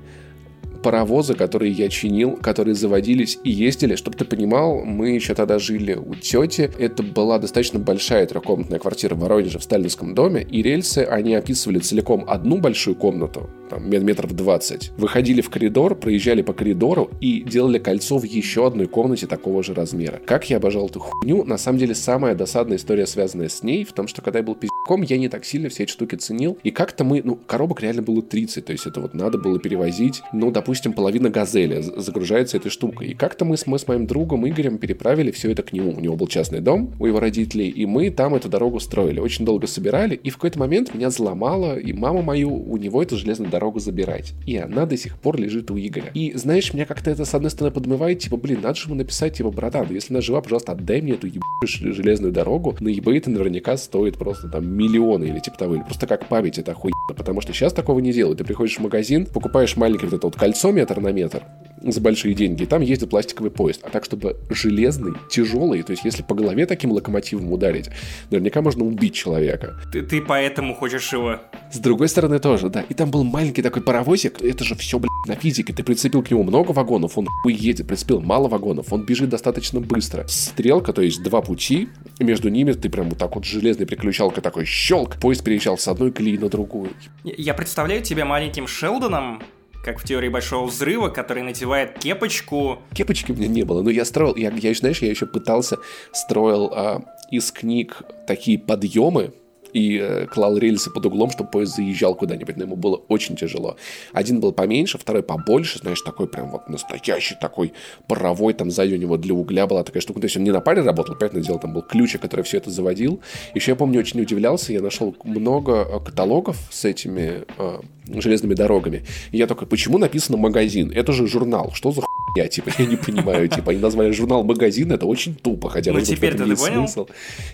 паровозы, которые я чинил, которые заводились и ездили. Чтобы ты понимал, мы еще тогда жили у тети. Это была достаточно большая трехкомнатная квартира в Воронеже в сталинском доме, и рельсы, они описывали целиком одну большую комнату, там, мет- метров 20. Выходили в коридор, проезжали по коридору и делали кольцо в еще одной комнате такого же размера. Как я обожал эту хуйню, на самом деле самая досадная история, связанная с ней, в том, что когда я был пиздюком, я не так сильно все эти штуки ценил. И как-то мы, ну, коробок реально было 30, то есть это вот надо было перевозить, ну, допустим, половина газели загружается этой штукой. И как-то мы с, мы с моим другом Игорем переправили все это к нему. У него был частный дом у его родителей, и мы там эту дорогу строили. Очень долго собирали, и в какой-то момент меня взломала, и мама мою у него эту железную дорогу забирать. И она до сих пор лежит у Игоря. И знаешь, меня как-то это с одной стороны подмывает, типа, блин, надо же ему написать, типа, братан, если она жива, пожалуйста, отдай мне эту ебаную железную дорогу. На eBay это наверняка стоит просто там миллионы или типа того, или просто как память это охуенно. Потому что сейчас такого не делают. Ты приходишь в магазин, покупаешь маленькое вот это вот кольцо метр на метр за большие деньги, и там ездит пластиковый поезд. А так, чтобы железный, тяжелый, то есть если по голове таким локомотивом ударить, наверняка можно убить человека. Ты, ты поэтому хочешь его... С другой стороны тоже, да. И там был маленький такой паровозик. Это же все, блядь, на физике. Ты прицепил к нему много вагонов, он хуй едет. Прицепил мало вагонов, он бежит достаточно быстро. Стрелка, то есть два пути, между ними ты прям вот так вот железной переключалкой такой щелк, поезд переезжал с одной колеи на другую. Я представляю тебя маленьким Шелдоном, как в теории Большого Взрыва, который надевает кепочку. Кепочки у меня не было, но я строил, я, я знаешь, я еще пытался, строил а, из книг такие подъемы, и э, клал рельсы под углом, чтобы поезд заезжал куда-нибудь, но ему было очень тяжело. Один был поменьше, второй побольше, знаешь, такой прям вот настоящий такой паровой, там сзади у него для угля была такая штука, то есть он не на паре работал, понятное дело, там был ключик, который все это заводил. Еще я помню, очень удивлялся, я нашел много э, каталогов с этими э, железными дорогами. И я такой, почему написано магазин? Это же журнал, что за я, типа, я не понимаю, типа, они назвали журнал магазин, это очень тупо, хотя, ну, теперь ты понял? смысл.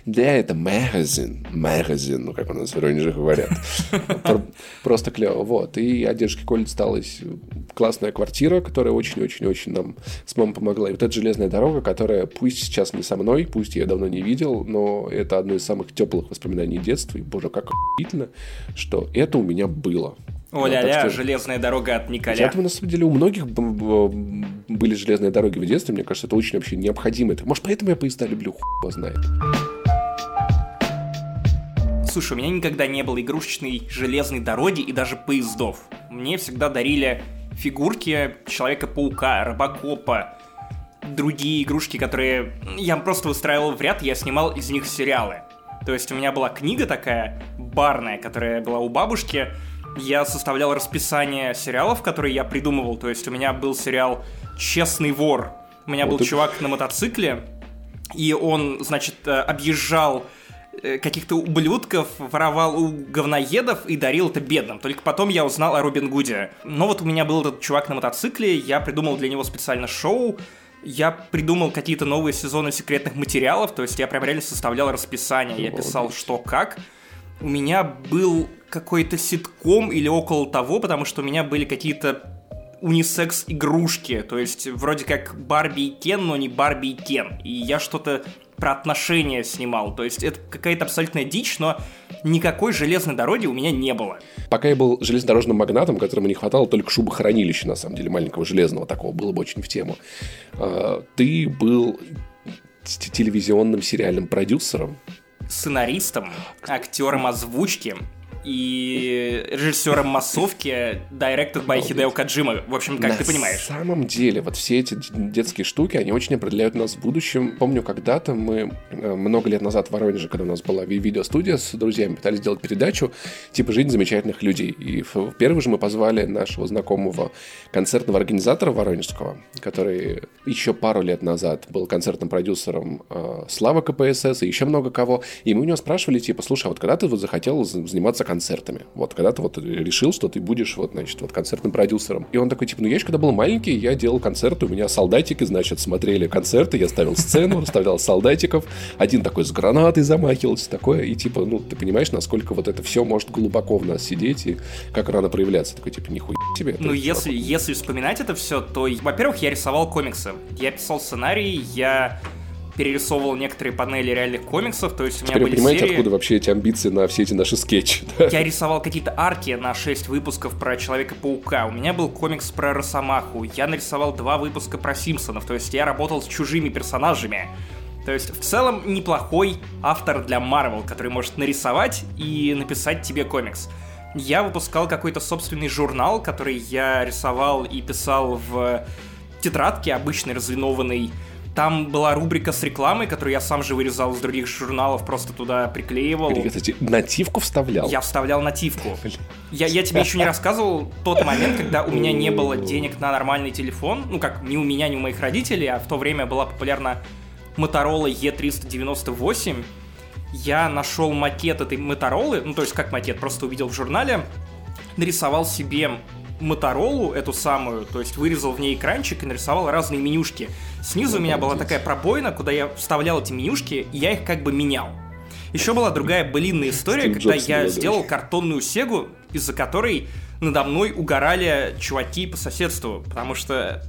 Да, это магазин, магазин, ну, как у нас в Воронеже говорят. Просто клево, вот. И от дедушки Коли осталась классная квартира, которая очень-очень-очень нам с мамой помогла. И вот эта железная дорога, которая пусть сейчас не со мной, пусть я давно не видел, но это одно из самых теплых воспоминаний детства. И, боже, как охуительно, что это у меня было. О-ля-ля, что... железная дорога от Николя. Я думаю, на самом деле, у многих были железные дороги в детстве. Мне кажется, это очень вообще необходимо. Это, может, поэтому я поезда люблю, хуй знает. Слушай, у меня никогда не было игрушечной железной дороги и даже поездов. Мне всегда дарили фигурки Человека-паука, Робокопа, другие игрушки, которые я просто выстраивал в ряд, я снимал из них сериалы. То есть у меня была книга такая, барная, которая была у бабушки, я составлял расписание сериалов, которые я придумывал. То есть у меня был сериал «Честный вор». У меня вот был это... чувак на мотоцикле, и он, значит, э, объезжал э, каких-то ублюдков, воровал у говноедов и дарил это бедным. Только потом я узнал о Робин Гуде. Но вот у меня был этот чувак на мотоцикле, я придумал для него специально шоу, я придумал какие-то новые сезоны секретных материалов, то есть я прям реально составлял расписание, я писал что как. У меня был какой-то ситком или около того, потому что у меня были какие-то унисекс-игрушки, то есть вроде как Барби и Кен, но не Барби и Кен. И я что-то про отношения снимал, то есть это какая-то абсолютная дичь, но никакой железной дороги у меня не было. Пока я был железнодорожным магнатом, которому не хватало только шубохранилища, на самом деле, маленького железного такого, было бы очень в тему, а, ты был телевизионным сериальным продюсером, сценаристом, актером озвучки, и режиссером массовки Directed by Хидео Каджима. В общем, как На ты понимаешь. На самом деле, вот все эти детские штуки, они очень определяют нас в будущем. Помню, когда-то мы э, много лет назад в Воронеже, когда у нас была видеостудия с друзьями, пытались сделать передачу типа «Жизнь замечательных людей». И в первый же мы позвали нашего знакомого концертного организатора воронежского, который еще пару лет назад был концертным продюсером э, Слава КПСС и еще много кого. И мы у него спрашивали, типа, слушай, а вот когда ты вот захотел заниматься концертами. Вот, когда ты вот решил, что ты будешь вот, значит, вот концертным продюсером. И он такой, типа, ну я еще когда был маленький, я делал концерты, у меня солдатики, значит, смотрели концерты, я ставил сцену, расставлял солдатиков, один такой с гранатой замахивался, такое, и типа, ну, ты понимаешь, насколько вот это все может глубоко в нас сидеть и как рано проявляться. Такой, типа, нихуя себе. Ну, если, если вспоминать это все, то, во-первых, я рисовал комиксы, я писал сценарий, я перерисовывал некоторые панели реальных комиксов, то есть у меня Теперь были понимаете, серии... откуда вообще эти амбиции на все эти наши скетчи? Да? Я рисовал какие-то арки на 6 выпусков про Человека-паука, у меня был комикс про Росомаху, я нарисовал два выпуска про Симпсонов, то есть я работал с чужими персонажами. То есть в целом неплохой автор для Marvel, который может нарисовать и написать тебе комикс. Я выпускал какой-то собственный журнал, который я рисовал и писал в тетрадке обычной разлинованной там была рубрика с рекламой, которую я сам же вырезал из других журналов, просто туда приклеивал. Кстати, нативку вставлял? Я вставлял нативку. Я, я тебе еще не рассказывал тот момент, когда у меня не было денег на нормальный телефон. Ну, как ни у меня, ни у моих родителей, а в то время была популярна Motorola E398. Я нашел макет этой Motorola, ну, то есть как макет, просто увидел в журнале, нарисовал себе Моторолу, эту самую, то есть вырезал в ней экранчик и нарисовал разные менюшки. Снизу у меня была такая пробоина, куда я вставлял эти менюшки, и я их как бы менял. Еще была другая былинная история, когда я сделал картонную сегу, из-за которой надо мной угорали чуваки по соседству, потому что,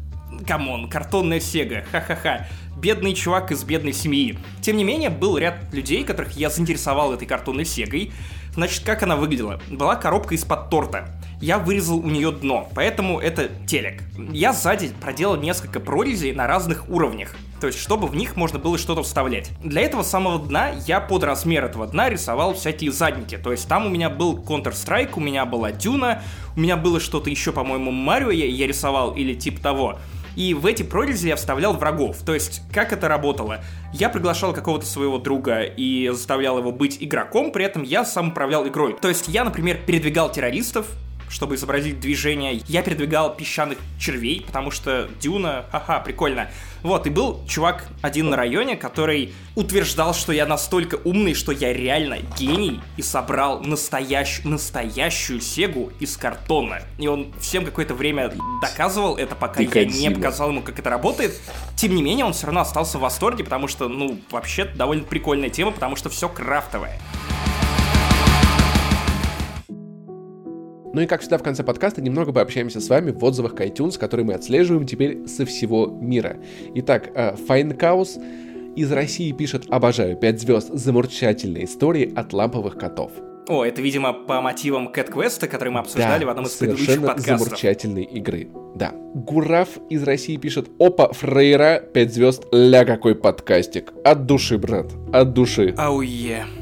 come on, картонная сега, ха-ха-ха, бедный чувак из бедной семьи. Тем не менее, был ряд людей, которых я заинтересовал этой картонной сегой, Значит, как она выглядела? Была коробка из-под торта. Я вырезал у нее дно, поэтому это телек. Я сзади проделал несколько прорезей на разных уровнях. То есть, чтобы в них можно было что-то вставлять. Для этого самого дна я под размер этого дна рисовал всякие задники. То есть, там у меня был Counter-Strike, у меня была Дюна, у меня было что-то еще, по-моему, Марио я, я рисовал или типа того. И в эти прорези я вставлял врагов. То есть, как это работало? Я приглашал какого-то своего друга и заставлял его быть игроком, при этом я сам управлял игрой. То есть, я, например, передвигал террористов, чтобы изобразить движение. Я передвигал песчаных червей, потому что Дюна, ха-ха, прикольно. Вот, и был чувак один на районе, который утверждал, что я настолько умный, что я реально гений, и собрал настоящ... настоящую Сегу из картона. И он всем какое-то время доказывал это, пока я не показал ему, как это работает. Тем не менее, он все равно остался в восторге, потому что, ну, вообще довольно прикольная тема, потому что все крафтовое. Ну и как всегда в конце подкаста немного пообщаемся с вами в отзывах к iTunes, которые мы отслеживаем теперь со всего мира. Итак, Файнкаус из России пишет «Обожаю, 5 звезд, замурчательные истории от ламповых котов». О, это, видимо, по мотивам Кэт Квеста, который мы обсуждали да, в одном из предыдущих подкастов. замурчательной игры. Да. Гураф из России пишет «Опа, Фрейра, 5 звезд, ля какой подкастик». От души, брат, от души. Ауе. Oh, yeah.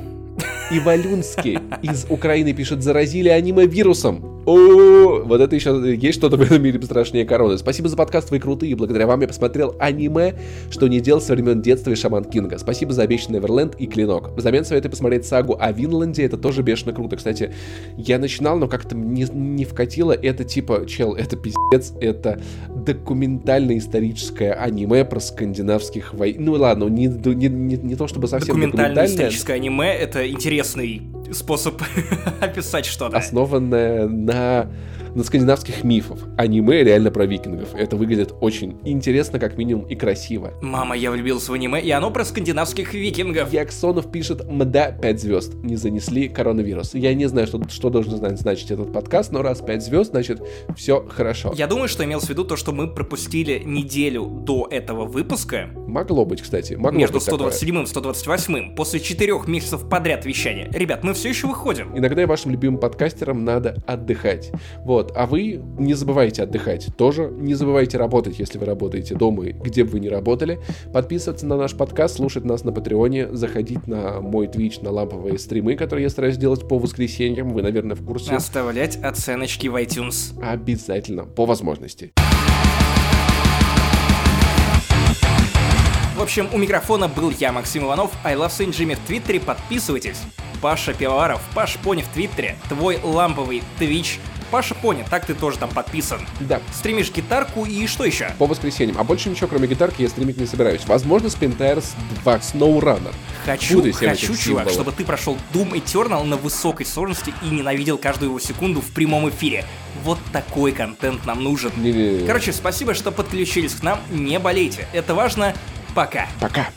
И Валюнский из Украины пишет, заразили аниме вирусом. О, вот это еще есть что-то в этом мире страшнее короны. Спасибо за подкаст, вы крутые. Благодаря вам я посмотрел аниме, что не делал со времен детства и Шаман Кинга. Спасибо за обещанный Эверленд и Клинок. Взамен советую посмотреть сагу о Винланде, это тоже бешено круто. Кстати, я начинал, но как-то не, не вкатило. Это типа, чел, это пиздец, это документально-историческое аниме про скандинавских войн. Ну ладно, не, не, не, не то чтобы совсем документальное. Документально-историческое аниме — это интересный способ описать что-то. Основанное на uh, на скандинавских мифов. Аниме реально про викингов. Это выглядит очень интересно, как минимум, и красиво. Мама, я влюбился в аниме, и оно про скандинавских викингов. Яксонов пишет «Мда 5 звезд. Не занесли коронавирус». Я не знаю, что, что должен значить этот подкаст, но раз 5 звезд, значит, все хорошо. Я думаю, что имел в виду то, что мы пропустили неделю до этого выпуска. Могло быть, кстати. Могло Между быть 127 и 128 после четырех месяцев подряд вещания. Ребят, мы все еще выходим. Иногда вашим любимым подкастерам надо отдыхать. Вот, вот. А вы не забывайте отдыхать. Тоже не забывайте работать, если вы работаете дома, где бы вы ни работали. Подписываться на наш подкаст, слушать нас на Патреоне, заходить на мой Twitch, на ламповые стримы, которые я стараюсь делать по воскресеньям. Вы, наверное, в курсе. Оставлять оценочки в iTunes. Обязательно, по возможности. В общем, у микрофона был я, Максим Иванов, I Love Saint Jimmy в Твиттере, подписывайтесь. Паша Пивоваров, Паш Пони в Твиттере, твой ламповый Твич, Паша Пони, так ты тоже там подписан. Да. Стримишь гитарку и что еще? По воскресеньям. А больше ничего, кроме гитарки, я стримить не собираюсь. Возможно, Spintires 2 SnowRunner. Хочу, хочу, чувак, чтобы ты прошел Doom Eternal на высокой сложности и ненавидел каждую его секунду в прямом эфире. Вот такой контент нам нужен. Не-не-не. Короче, спасибо, что подключились к нам. Не болейте. Это важно. Пока. Пока.